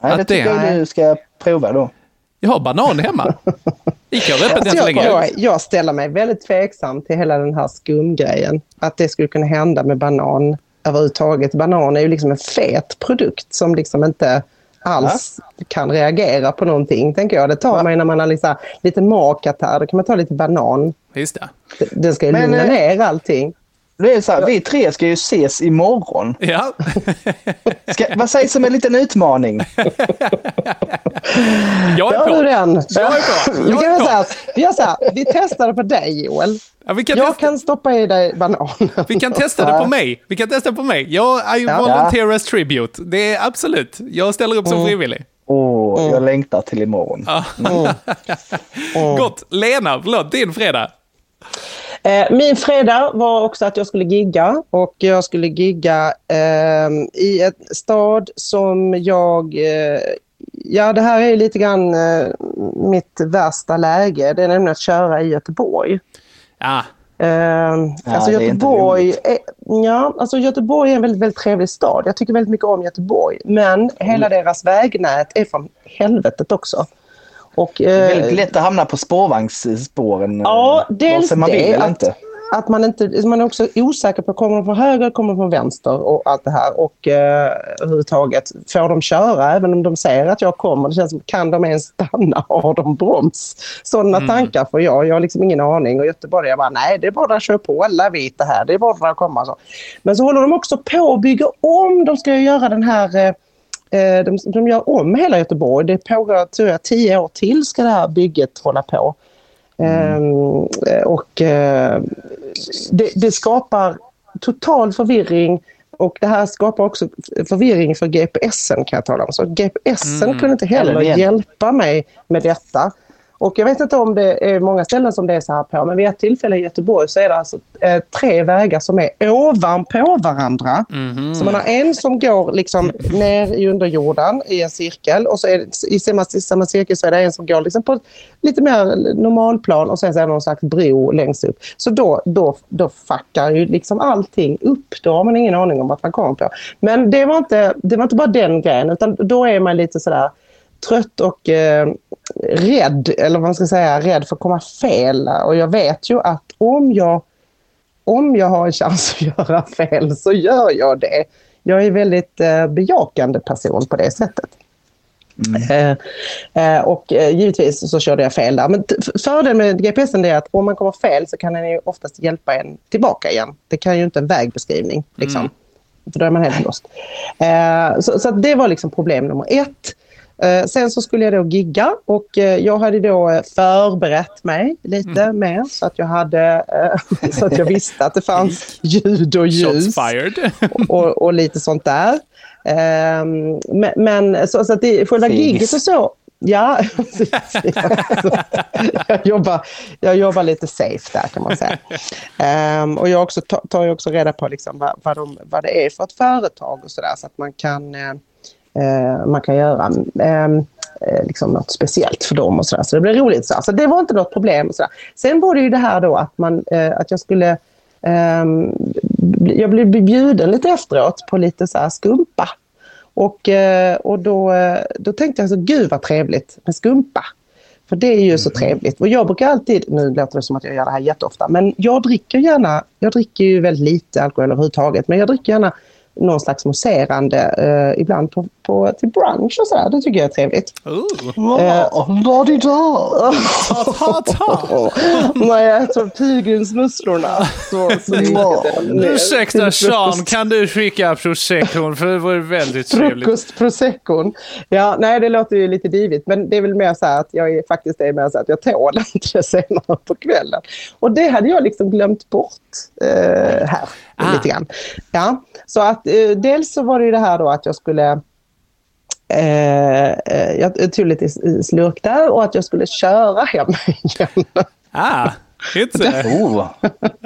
Nej, Att det tycker det- jag du ska prova då. Jag har banan hemma. Ica har öppet Alltså jag, länge. jag, jag ställer mig väldigt tveksam till hela den här skumgrejen. Att det skulle kunna hända med banan överhuvudtaget. Banan är ju liksom en fet produkt som liksom inte alls kan reagera på någonting, tänker jag. Det tar man ju när man har liksom, lite magkatarr. Då kan man ta lite banan. Just det. Det- Det ska ju Men, lugna eh, ner allting. Det är så här, vi tre ska ju ses imorgon. Ja. Ska, vad sägs om en liten utmaning? Jag är Gör du på. den? Jag är på. Vi Jag kan är göra så på. här, vi gör så här, vi testar det på dig Joel. Ja, vi, kan Jag testa, kan stoppa i dig banan. vi kan testa det på mig. Vi kan testa på mig. Jag I Ja. volunteer as tribute. Det är absolut. Jag ställer upp som Mm. frivillig. Åh, jag längtar till imorgon. Gott. Lena, förlåt, din fredag. Eh, Min fredag var också att jag skulle gigga och jag skulle gigga eh, i en stad som jag... Eh, ja, det här är lite grann eh, mitt värsta läge. Det är nämligen att köra i Göteborg. Ja, Eh, alltså inte Göteborg, är, ja, alltså Göteborg är en väldigt, väldigt trevlig stad. Jag tycker väldigt mycket om Göteborg. Men hela Mm. deras vägnät är från helvetet också. Och, Det är eh, väldigt lätt att hamna på spårvagnsspåren. Ja, dels man vill det. Att, inte. att man inte, man är också osäker på, kommer de från höger, kommer de från vänster och allt det här. Och eh, överhuvudtaget, får de köra även om de ser att jag kommer? Det känns som, kan de ens stanna? Har de broms? Sådana Mm. tankar får jag. Jag har liksom ingen aning. Och Göteborg, jag bara, nej det är bara att köra på, alla vet det här, det är bara att komma. Så. Men så håller de också på att bygga om, de ska ju göra den här Eh, De, de gör om hela Göteborg. Det pågår tror jag, tio år till ska det här bygget hålla på. Ehm, och eh, det, det skapar total förvirring och det här skapar också förvirring för GPSen kan jag tala om. Så GPSen Mm. kunde inte heller hjälpa mig med detta. Och jag vet inte om det är många ställen som det är så här på, men vid ett tillfälle i Göteborg så är det alltså eh, tre vägar som är ovanpå varandra. Så man har en som går liksom ner i underjorden i en cirkel och så är i samma, samma cirkel så är det en som går liksom på lite mer normalplan och sen så är det någon slags bro längst upp. Så då, då, då fuckar ju liksom allting upp. Då har man ingen aning om vart man kommer på. Men det var inte, det var inte bara den grejen utan då är man lite sådär trött och eh, rädd, eller vad man ska säga, rädd för att komma fel. Och jag vet ju att om jag, om jag har en chans att göra fel så gör jag det. Jag är väldigt eh, bejakande person på det sättet. Eh, eh, och eh, givetvis så körde jag fel där. Men fördelen med GPSen är att om man kommer fel så kan den ju oftast hjälpa en tillbaka igen. Det kan ju inte en vägbeskrivning. Liksom. Mm. För då är man helt lost. Eh, så så det var liksom problem nummer ett. Eh, sen så skulle jag då gigga och eh, jag hade då eh, förberett mig lite mer så att jag hade så att jag visste att det fanns ljud och ljus och, och lite sånt där. Ehm, men men så, så att det, själva Fegis. giget och så, ja. jag, jobbar, jag jobbar lite safe där kan man säga. Ehm, och jag också ta, tar ju också reda på liksom vad, vad, de, vad det är för ett företag och sådär så att man kan, man kan göra ehm, eh, liksom något speciellt för dem och sådär. Så det blir roligt. Så, så det var inte något problem. Och sådär. Sen var det ju det här då att, man, eh, att jag skulle Ehm, jag blev bjuden lite efteråt på lite så här skumpa. Och, eh, och då, eh, då tänkte jag så gud vad trevligt med skumpa. För det är ju så trevligt. Och jag brukar alltid, nu låter det som att jag gör det här jätteofta, men jag dricker gärna, jag dricker ju väldigt lite alkohol överhuvudtaget, men jag dricker gärna någon slags mousserande eh, ibland på, på, till brunch och sådär. Det tycker jag är trevligt. Ja, la-di-da. Ta, ta. När jag äter pilgrimsmusslorna Ursäkta Sean, kan du skicka proseccon? För det vore väldigt trevligt. Frukost proseccon. Ja, nej det låter ju lite divigt men det är väl mer så här att jag är, faktiskt är mer så att jag tål inte det senare på kvällen. Och det hade jag liksom glömt bort eh, här lite grann. Ja, så att eh, dels så var det ju det här då att jag skulle Eh, eh, jag tog lite slurk där och att jag skulle köra hem igen. Ah, inte. Oh,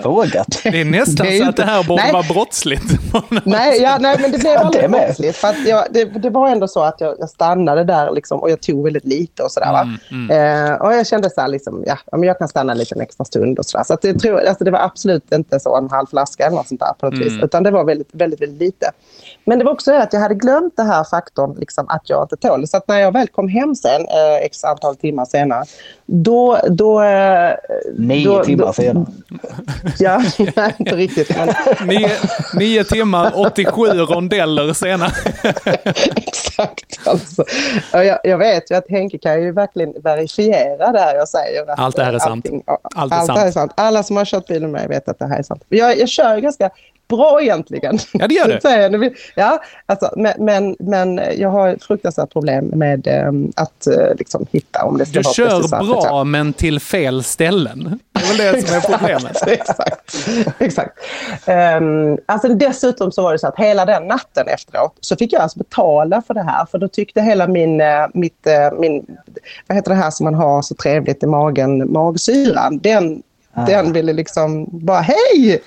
vågat. Det är nästan Det är så ju att det här inte- borde Nej. vara brottsligt. Nej, ja, nej, men det blev Ja, aldrig med. brottsligt. För att jag, det, det var ändå så att jag, jag stannade där liksom, och jag tog väldigt lite och sådär. Va? Eh, och jag kände så här, liksom, ja, ja, men jag kan stanna en liten extra stund och sådär. Så att det, tror, alltså, det var absolut inte så en halv flaska eller något sånt där på något Mm. vis. Utan det var väldigt, väldigt, väldigt lite. Men det var också det att jag hade glömt det här faktorn liksom, att jag inte tål. Så att när jag väl kom hem sen, eh, x antal timmar senare, då... då eh, Nio då, timmar då, senare. Ja, nej, inte riktigt. Men, Nio, nio timmar, 87 rondeller senare. Exakt. Alltså. Jag, jag vet ju att Henke kan ju verkligen verifiera det här jag säger. Att Allt det här är sant. allting- Allt är allt här är sant. sant. Alla som har kört bil med mig vet att det här är sant. Jag, jag kör ju ganska bra egentligen. Ja, det gör du. Ja, alltså, men, men, men jag har fruktansvärt problem med eh, att eh, liksom, hitta om det ska Du vara kör precis så här. bra, men till fel ställen. Det är väl det som är problemet. Exakt. Exakt. Um, alltså dessutom så var det så att hela den natten efteråt så fick jag alltså betala för det här. För då tyckte hela min, eh, mitt, eh, min vad heter det här som man har så trevligt i magen, magsyran, den, den ville liksom bara hej!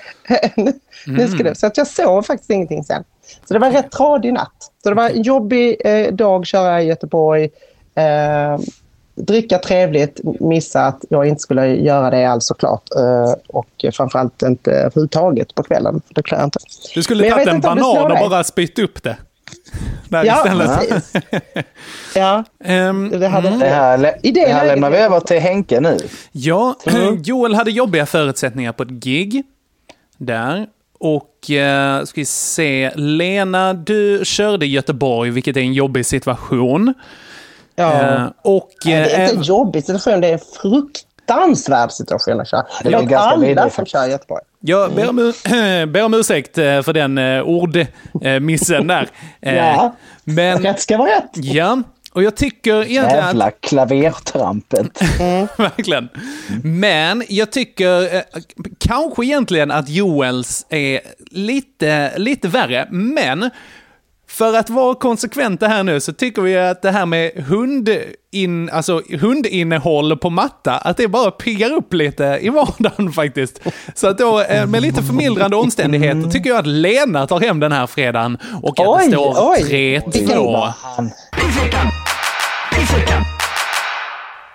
nu ska det. Så att jag sov faktiskt ingenting sen. Så det var en rätt tradig natt. Så det var en jobbig eh, dag köra i Göteborg. Eh, dricka trevligt, missa att jag inte skulle göra det alls såklart. Eh, och framförallt inte överhuvudtaget på kvällen. För det klär jag inte. Du skulle tagit en banan och bara spytt upp det. där Ja, istället. precis. Ja, Ehm, det hade Det här, lä- det här lämnar vi över till Henke nu. Ja, Joel hade jobbiga förutsättningar på ett gig. Där. Och eh, ska vi se, Lena, du körde i Göteborg, vilket är en jobbig situation. Ja. Eh, och... Det är eh, inte en jobbig situation, det är en fruktansvärd situation att köra. det är är ganska alla som kör i Göteborg. Jag ber om, ber om ursäkt eh, för den eh, ordmissen där. Eh, Ja. Men, Rätt ska vara rätt. ja, och jag tycker egentligen att... Jävla klavertrampet. Verkligen. Men jag tycker eh, kanske egentligen att Joels är lite, lite värre. Men för att vara konsekventa här nu så tycker vi att det här med hundin, alltså hundinnehåll på matta, att det bara piggar upp lite i vardagen faktiskt. Så att då eh, med lite förmildrande omständigheter tycker jag att Lena tar hem den här fredagen och att Oj, det står oj. 3-2.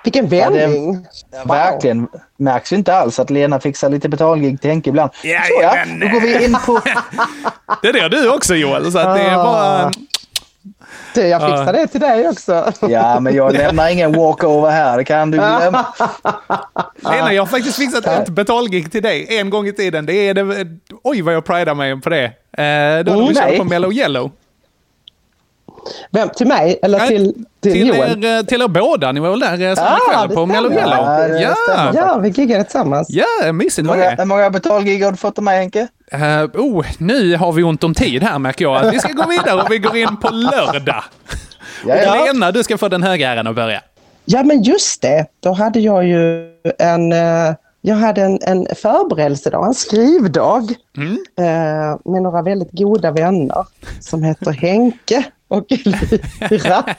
Vilken Ja, det- vändning. Verkligen. Märks ju inte alls att Lena fixar lite betalgig till Henke ibland. Så ja, Jajamän. då går vi in på... Det är det du också Joel, så att det är bara... Du, jag fixar det till dig också. Ja, men jag lämnar ingen walkover här. Det kan du glömma. Lena, jag har faktiskt fixat ett betalgig till dig en gång i tiden. Det är det, oj, vad jag pridar mig på det. Eh, då när Mm, vi körde nej. på Mellow Yellow. Vem, till mig eller Nej, till, till, Till Joel? er, eh, till er båda, ni var väl där eh, samma Ah, kväll det på Mellow stämmer. Yellow? Ja, det Ja, vi giggade tillsammans. ja mysigt var många, hur det. många betalgig har du fått av mig Henke? Uh, oh, nu har vi ont om tid här märker jag. Vi ska gå vidare och vi går in på lördag. Ja, ja. Lena, du ska få den höga äran att börja. Ja, men just det. Då hade jag ju en, jag hade en, en förberedelsedag, en skrivdag Mm. eh, med några väldigt goda vänner som heter Henke och Elvira.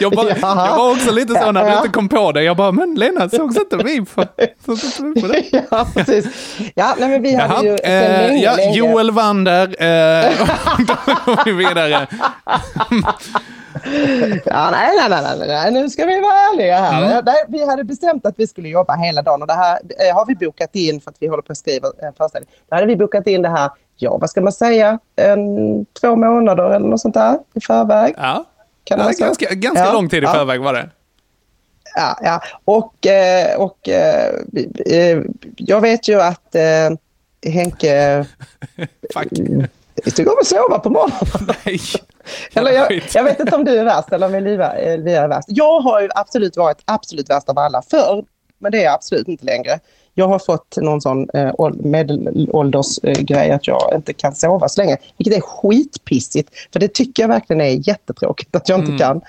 Jag, bara, Ja. jag var också lite så när du inte kom på det. Jag bara, men Lena, sågs inte vi på, sågs inte vi på det? ja, precis. Ja, nej, men vi hade Jaha, ju sedan eh, länge, ja, länge... Joel vann där. Eh, då går vi vidare. Ja, nej, nej, nej, nej, nu ska vi vara ärliga här. Mm. Nej, vi hade bestämt att vi skulle jobba hela dagen och det här eh, har vi bokat in för att vi håller på att skriva en föreställning. Då hade vi bokat in det här, ja vad ska man säga, en, två månader eller något sånt där i förväg. Ja, Kan det ja vara så? ganska, ganska Ja, lång tid i ja. förväg var det. Ja, ja. Och, eh, och eh, eh, jag vet ju att Henke Fuck. tycker om att sova på morgonen. Nej. Eller jag, jag vet inte om du är värst eller om Elvira är värst. Jag har ju absolut varit absolut värst av alla förr, men det är jag absolut inte längre. Jag har fått någon sån eh, ål- medelåldersgrej att jag inte kan sova så länge, vilket är skitpissigt. För det tycker jag verkligen är jättetråkigt att jag inte Mm. kan.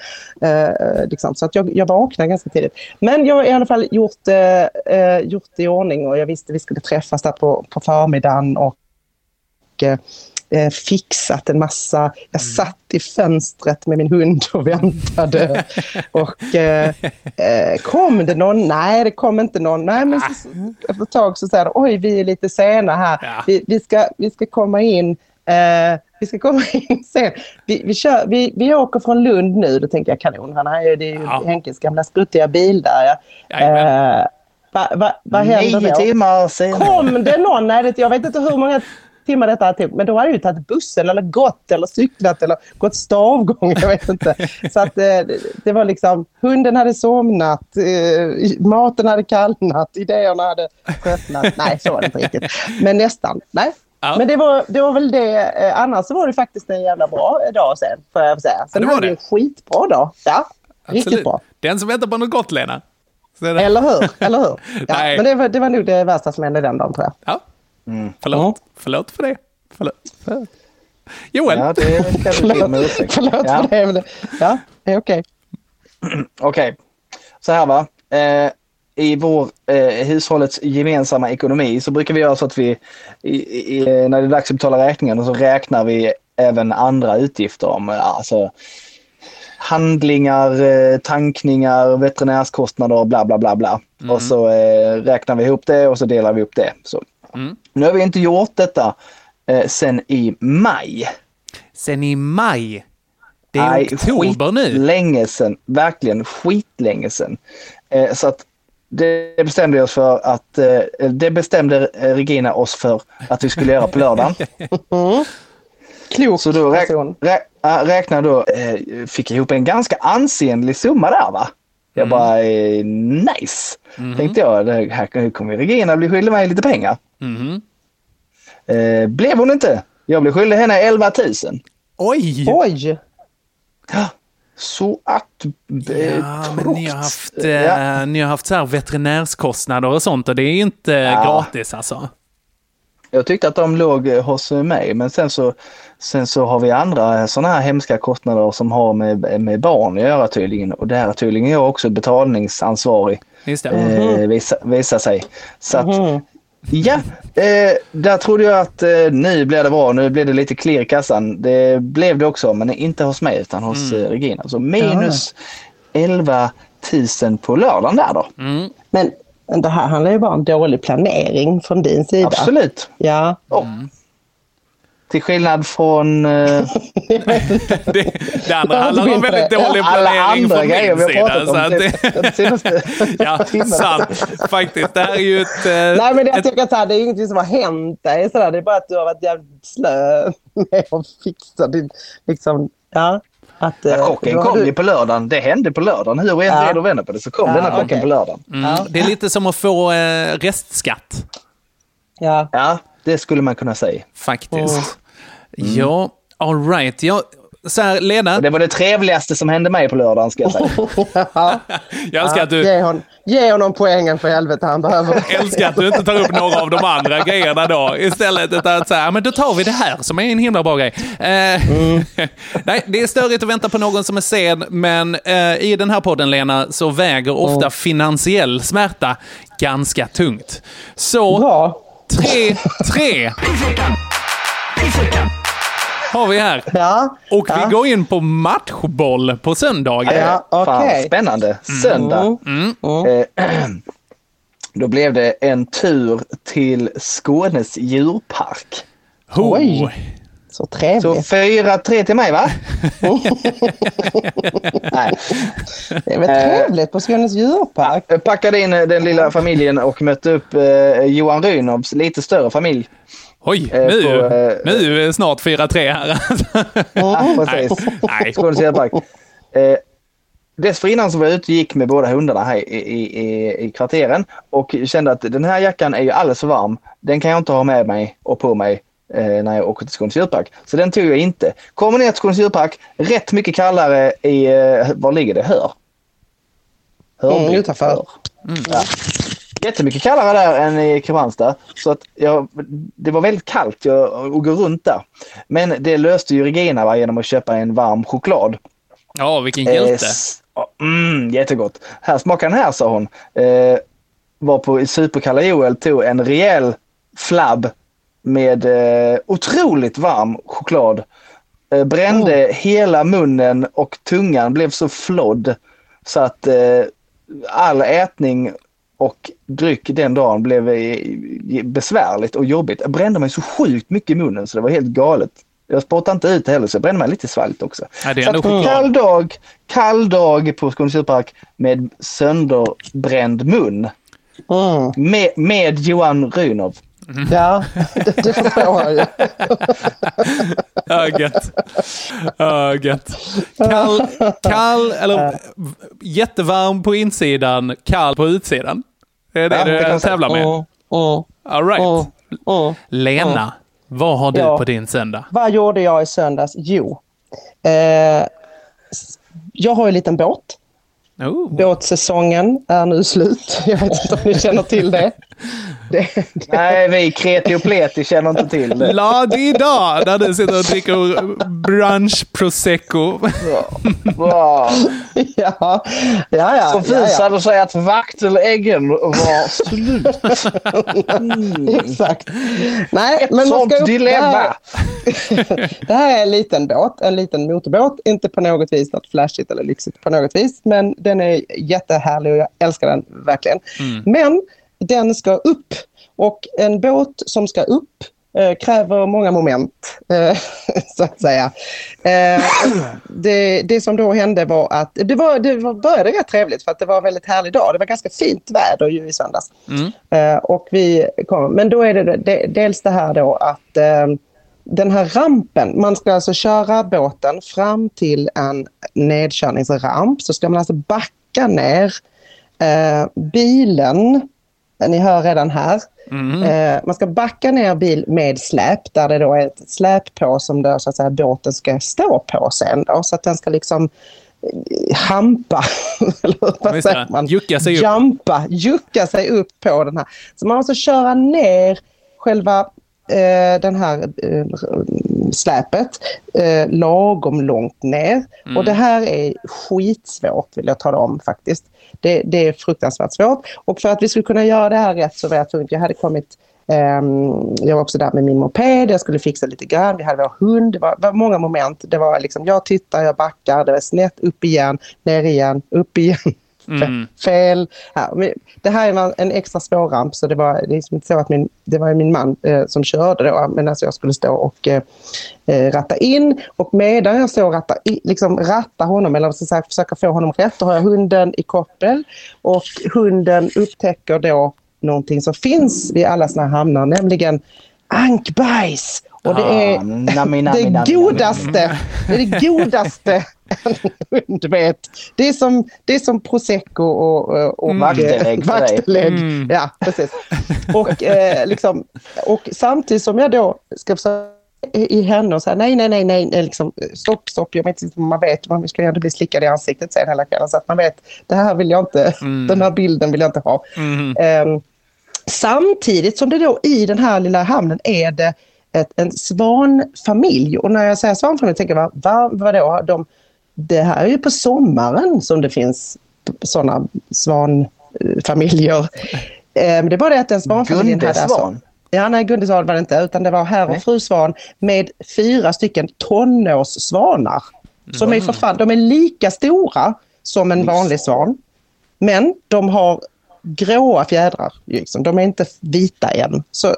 Eh, liksom. Så att jag, jag vaknar ganska tidigt. Men jag har i alla fall gjort, eh, eh, gjort det i ordning och jag visste vi skulle träffas där på, på förmiddagen och eh, fixat en massa. Jag satt i fönstret med min hund och väntade. och eh, eh, kom det någon? Nej, det kom inte någon. Nej, men så, så, efter ett tag så säger de, oj, vi är lite sena här. Ja. Vi, vi, ska, vi ska komma in. Eh, vi ska komma in sen. Vi, vi, kör, vi, vi åker från Lund nu. Då tänkte jag kanon. Han är ju, det är ju Ja. Henkes gamla skruttiga bil där. Ja. Jajamän. Eh, va, va, vad händer Nio då? timmar senare. Kom det någon? Nej, det, jag vet inte hur många timmar detta tagit. Men då har jag ju tagit bussen eller gått eller cyklat eller gått stavgång. Jag vet inte. Så att eh, det, var liksom, hunden hade somnat, eh, maten hade kallnat, idéerna hade tröttnat. Nej, så var det inte riktigt. Men nästan. Nej. Ja. Men det var, det var väl det. Eh, annars så var det faktiskt en jävla bra dag sen, får jag säga. Sen det var hade det. en skitbra dag. Ja, riktigt bra. Den som väntar på något gott, Lena. Eller hur? Eller hur? Ja, men det var, det var nog det värsta som hände den dagen, tror jag. Ja. Förlåt. Förlåt för det. Förlåt. Förlåt. Joel. Ja, det kan du till med ursäkt. Förlåt Ja. för det. Men det ja, det är okej. Okej, så här va. Eh, I vår eh, hushållets gemensamma ekonomi så brukar vi göra så att vi, i, i, när det är dags att betala räkningen, så räknar vi även andra utgifter om eh, alltså, handlingar, eh, tankningar, veterinärskostnader, bla bla bla bla. Och så eh, räknar vi ihop det och så delar vi upp det. Så. Mm. Nu har vi inte gjort detta eh, sen i maj. Sen i maj. Det är Nej, oktober nu. Länge sedan, verkligen skitlänge sedan. Eh, så att det bestämde oss för att, eh, det bestämde Regina oss för att vi skulle göra på lördagen. klok Så då räk, rä, räknar då, eh, fick ihop en ganska ansenlig summa där va. Jag Mm. bara, eh, nice. Mhm. Tänkte jag, det här kommer Regina bli skyldig mig lite pengar. Mhm. Eh, blev hon inte. Jag blev skyldig henne 11 000. Oj! Oj! Så att... Eh, Ja, men ni har haft, eh, Ja. ni har haft så här veterinärskostnader och sånt och det är ju inte Ja. gratis alltså. Jag tyckte att de låg hos mig men sen så, sen så har vi andra sådana här hemska kostnader som har med, med barn att göra tydligen och där är tydligen jag också betalningsansvarig. Just det. Eh, visa, visa sig. Så att, ja, eh, där trodde jag att eh, nu blir det bra, nu blir det lite klirr i kassan. Det blev det också men inte hos mig utan hos eh, Regina. Så minus 11 000 på lördagen där då. Mm. Men det här handlar ju bara om dålig planering från din sida. Absolut. Ja. Och, Till skillnad från... Eh, Det, det andra handlar om väldigt dålig Alla planering andra från min sida. Så att det- det, ja, sant. Faktiskt. Det här är ju ett... eh, Nej men jag ett tycker att det här, det är ingenting som har hänt dig. Sådär. Det är bara att du har varit jävligt slö med att fixa din... Liksom, ja, att, eh, Ja, chocken då har kom du- ju på lördagen. Det hände på lördagen. Hur vi än Ja. vänder och vänder på det så kom Ja, denna chocken okej. på lördagen. mm, det är lite som att få eh, restskatt. Ja. Ja, det skulle man kunna säga. Faktiskt. Ja, all right. Ja, så här, Lena. Och det var det trevligaste som hände mig på lördagen ska jag säga. Jag älskar att du... Ge, hon, ge honom poängen för helvete, han behöver älskar att du inte tar upp några av de andra grejerna då. Istället utan att säga, men då tar vi det här som är en himla bra grej. Eh, Nej, det är störigt att vänta på någon som är sen, men eh, i den här podden, Lena, så väger ofta finansiell smärta ganska tungt. Så, Bra. Tre, tre har vi här. Ja. Och ja. vi går in på matchboll på söndagen. Ja, Fan, okej. spännande. Söndag. Mm. Eh, Då blev det en tur till Skånes djurpark. Ho. Oj. Så Så trevligt. 4-3 till mig va? Nej. Det är väl trevligt på Skånes djurpark. Jag packade in eh, den lilla familjen och mötte upp eh, Johan Rynovs lite större familj. Oj, Eh, nu, på, eh, nu är det snart 4-3 här. Ja, precis. Nej. Skånes djurpark. Eh, dessförinnan så var jag ute och gick med båda hundarna här i, i, i, kvarteren och kände att den här jackan är ju alldeles för varm. Den kan jag inte ha med mig och på mig eh, när jag åker till Skånes djurpark. Så den tog jag inte. Kommer ner till Skånes djurpark, rätt mycket kallare i, eh, var ligger det? Hör? Hörby. Mm, utanför. Hör. Ja. Jättemycket kallare där än i Kristianstad. Så att jag, det var väldigt kallt jag, att gå runt där. Men det löste ju Regina va, genom att köpa en varm choklad. Ja, vilken Eh, hjälte. s- mm, jättegott. Här, smaka den här sa hon. Eh, var på Superkalla Joel tog en rejäl flabb med eh, otroligt varm choklad. Eh, brände hela munnen och tungan blev så flodd så att eh, all ätning och dryck den dagen blev eh, besvärligt och jobbigt. Jag brände mig så sjukt mycket i munnen så det var helt galet. Jag spottade inte ut heller så jag brände mig lite i svalget också. Ja, det är Så att kall dag, kall dag på Skånes djurpark med sönderbränd mun. Mm. Med, med Johan Rynov. Ja, det, det förstår jag ju. Ja, gött. Ja, gött. Kall, kall, eller jättevarm på insidan, kall på utsidan. Det är det Ja, det du säga. tävlar med. Mm, mm, All right. mm, mm. Lena, vad har du Ja. på din söndag? Vad gjorde jag i söndags? Jo, eh, jag har ju en liten båt. Oh. Båtsäsongen är nu slut. Jag vet inte om ni känner till det. Det, det Nej, vi kreti och pleti känner inte till det. La-di-da, där du sitter och dricker brunch prosecco. Wow. ja, ja, ja. Som ja, ja. visade sig att vakteläggen var slut. Exakt. Nej, Ett men man sånt ska upp- dilemma. Det här, det här är en liten båt, en liten motorbåt. Inte på något vis något flashigt eller lyxigt på något vis. Men den är jättehärlig och jag älskar den verkligen. Men den ska upp och en båt som ska upp eh, kräver många moment, eh, så att säga. Eh, det, det som då hände var att det, var, det var, började rätt trevligt för att det var en väldigt härlig dag. Det var ganska fint väder ju i söndags. Eh, och vi kom, men då är det, det dels det här då att eh, den här rampen, man ska alltså köra båten fram till en nedkörningsramp. Så ska man alltså backa ner eh, bilen, ni hör redan här, Eh, man ska backa ner bil med släp där det då är ett släp på som då, så att säga, båten ska stå på sen. Då, så att den ska liksom eh, hampa, eller vad säger man? Jucka sig upp. Jumpa, jucka sig upp på den här. Så man måste köra ner själva eh, den här eh, släpet eh, lagom långt ner. Mm. Och det här är skitsvårt vill jag tala om faktiskt. Det, det är fruktansvärt svårt. Och för att vi skulle kunna göra det här rätt så var jag tvungen, jag hade kommit ehm, jag var också där med min moped, jag skulle fixa lite grann, vi hade vår hund, det var, var många moment. Det var liksom, jag tittar, jag backar, det var snett, upp igen, ner igen, upp igen. Mm. Fel. Ja, men det här är en extra svår ramp så det var liksom inte så att min, det var min man eh, som körde då men alltså jag skulle stå och eh, eh ratta in och medan jag står och rattar, liksom ratta honom eller så säga, försöka få honom rätt då har jag hunden i koppel och hunden upptäcker då någonting som finns vid alla sådana här hamnar nämligen ankbajs. Och det är Ah, nami, nami, det nami. godaste, det är det godaste en hund vet. Det är som, det är som prosecco och, och, och Vaktelägg vaktelägg. Mm. Ja, precis. Och, eh, liksom, och samtidigt som jag då ska försöka i henne och säga nej, nej, nej, nej, liksom, stopp, stopp, jag vet inte man vet, man ska ju ändå bli slickad i ansiktet sen hela kvällen så att man vet, det här vill jag inte, Mm. den här bilden vill jag inte ha. Mm. Ehm, samtidigt som det då i den här lilla hamnen är det ett, en svanfamilj. Och när jag säger svanfamilj tänker jag, va, vadå? De, det här är ju på sommaren som det finns sådana svanfamiljer. Ehm, det är bara det att den svanfamiljen hade alltså... Gundesvan? Ja, nej, Gunde Svan var det inte, utan det var herr och fru Svan med fyra stycken tonårssvanar. Som är för fan, de är lika stora som en vanlig svan. Men de har gråa fjädrar. Liksom. De är inte vita än. Så,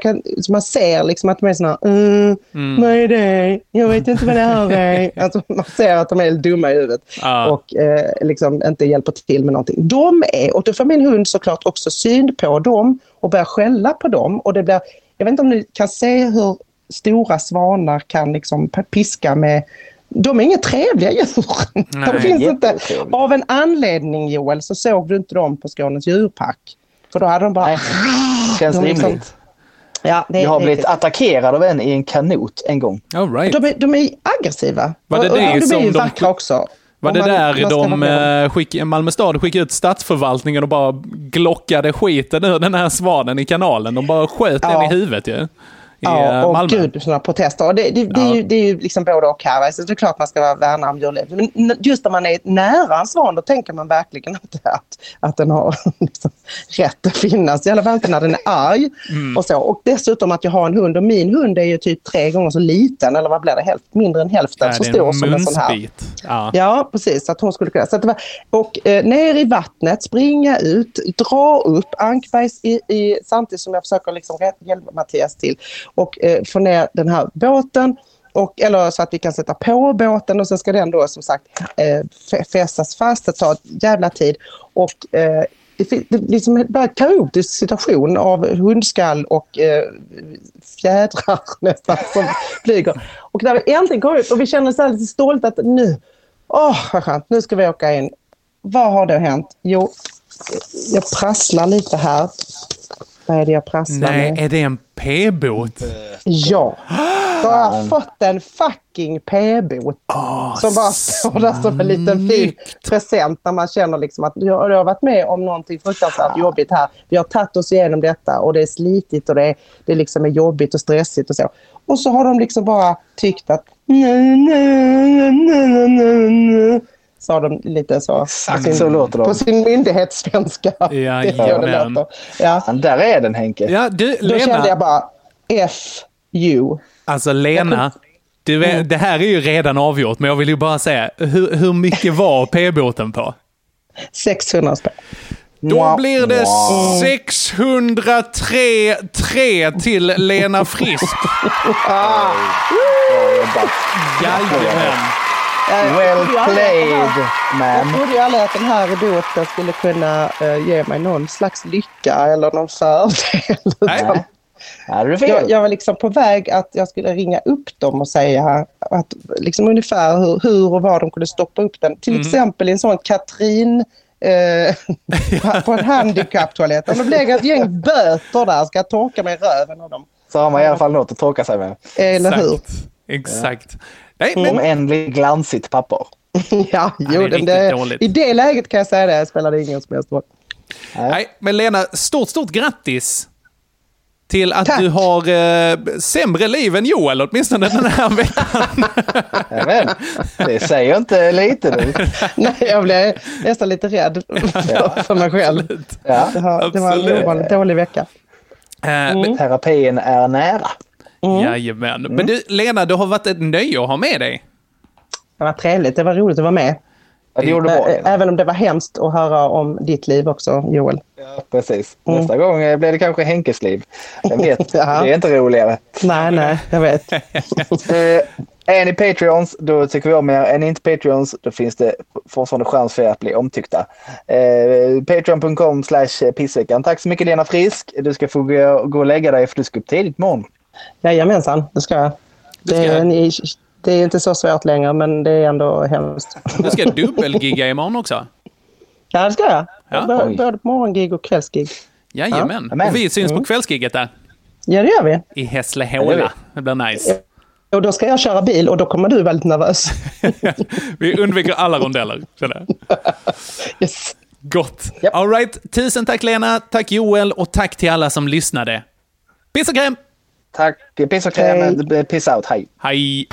kan, så man ser liksom att de är såna mm, Mm. är det? Jag vet inte vad det här är. Alltså, man ser att de är dumma i huvudet Ja. och eh, liksom inte hjälper till med någonting. De är, och då får min hund såklart också syn på dem och börjar skälla på dem. Och det blir, jag vet inte om ni kan se hur stora svanar kan liksom piska med de är inga trevliga djur. Nej, de finns inte. Av en anledning Joel så såg du inte dem på Skånes djurpark. För då hade de bara... Känns de liksom- rimligt. Ja, det, Jag har det- blivit attackerad av en i en kanot en gång. All right. de, är, de är aggressiva. Var det och, det och de som är ju de- vackra också. Var det man- där man de, eh, skick, Malmö stad skickade ut stadsförvaltningen och bara glockade skiten ur den här svanen i kanalen? De bara sköt den Ja. i huvudet ju. I Ja, eh, och Malmö. gud, sådana protester. Och det, det, det, är ju, det är ju liksom både och här. Alltså, det är klart man ska värna om djurlivet. Men just när man är nära en svan, då tänker man verkligen inte att, att den har liksom, rätt att finnas. I alla fall inte när den är arg. Mm. Och, så. och dessutom att jag har en hund och min hund är ju typ tre gånger så liten, eller vad blir det, Hälft, mindre än hälften Ja, så stor en som en sån här. Ja. Ja, precis. Så att hon skulle kunna. Så att det var, och eh, ner i vattnet, springa ut, dra upp ankbajs i, i, samtidigt som jag försöker liksom hjälpa Mattias till och eh, få ner den här båten. Och, eller så att vi kan sätta på båten och sen ska den då som sagt eh, fästas fast. Det tar jävla tid. Och eh, det, det blir liksom en kaotisk situation av hundskall och eh, fjädrar nästan som flyger. Och när vi äntligen kommer ut och vi känner så lite stolt att nu, åh vad skönt, nu ska vi åka in. Vad har då hänt? Jo, jag prasslar lite här. Vad är det jag prasslar Nej, med? är det en p-bot? Ja. Så har jag fått en fucking p-bot. som bara står där som en liten fin present när man känner liksom att jag, har varit med om någonting fruktansvärt jobbigt här. Vi har tagit oss igenom detta och det är slitigt och det, är, det liksom är jobbigt och stressigt och så. Och så har de liksom bara tyckt att nej, nej, nej, nej, nej, nej. Sa de lite så. Exakt på sin, så låter de. På sin myndighetssvenska. Är låter. Ja. Där är den Henke. Ja, du, Då kände jag bara F you. Alltså Lena, du vet, Mm. det här är ju redan avgjort, men jag vill ju bara säga, hur, hur mycket var p-båten på? 600 spänn. Då blir det 603 3 till Lena Frisk. Jajamän. Well played, Jag man. trodde ju aldrig att den här båten skulle kunna eh, ge mig någon slags lycka eller någon fördel. Ja, fel. Jag, jag var liksom på väg att jag skulle ringa upp dem och säga att, liksom ungefär hur, hur och var de kunde stoppa upp den. Till Mm. exempel i en sån Katrin eh, på en handikapptoalett. Om det blir ett gäng böter där ska jag torka mig i röven av dem. Så har man i alla fall något att torka sig med. Eller hur? Exakt. Nej, Om men, än blir glansigt papper. Ja, jo, det är det, i det läget kan jag säga det spelar det ingen som helst roll. nej, men Lena, stort, stort grattis till att Tack. du har eh, sämre liv än Joel, åtminstone den här veckan. Även. Det säger inte lite du. Nej, jag blev nästan lite rädd för mig själv. Ja. Det, har, det var en ovanligt dålig vecka. Eh, men, Terapin är nära. Jajamän. Men du, Lena, det har varit ett nöje att ha med dig. Det var trevligt, det var roligt att vara med. Ja, det bra. Även om det var hemskt att höra om ditt liv också, Joel. Ja, precis. Nästa gång eh, blir det kanske Henkes liv. Jag vet, Ja. det är inte roligare. Nej, nej, jag vet. Eh, är ni Patreons, då tycker vi om er. Är ni inte Patreons, då finns det fortfarande chans för er att bli omtyckta. Eh, Patreon.com slash pissveckan. Tack så mycket Lena Frisk. Du ska få gå, gå och lägga dig för du ska upp tidigt imorgon. Jajamensan, det ska jag. ska Det, jag. är, ni- det är inte så svårt längre, men det är ändå hemskt. Du ska dubbelgigga imorgon också. Ja, det ska jag. Ja. Både, Oj. både morgongig och kvällsgig. Jajamän. Amen. Och vi syns på kvällsgigget där. Ja, det gör vi. I Ja, det. Det blir nice. Och då ska jag köra bil och då kommer du lite nervös. Vi undviker alla rondeller, känner jag. Yes. Gott. Japp. All right. Tusen tack Lena, tack Joel och tack till alla som lyssnade. Piss och kräm! Tack. Piss och kräm. Hej. Piss out. Hej. Hej!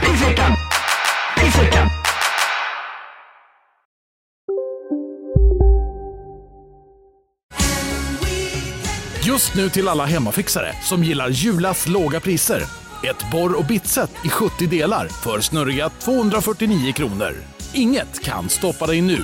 Just nu till alla hemmafixare som gillar Julas låga priser. Ett borr och bitset i 70 delar för snurriga 249 kronor. Inget kan stoppa dig nu.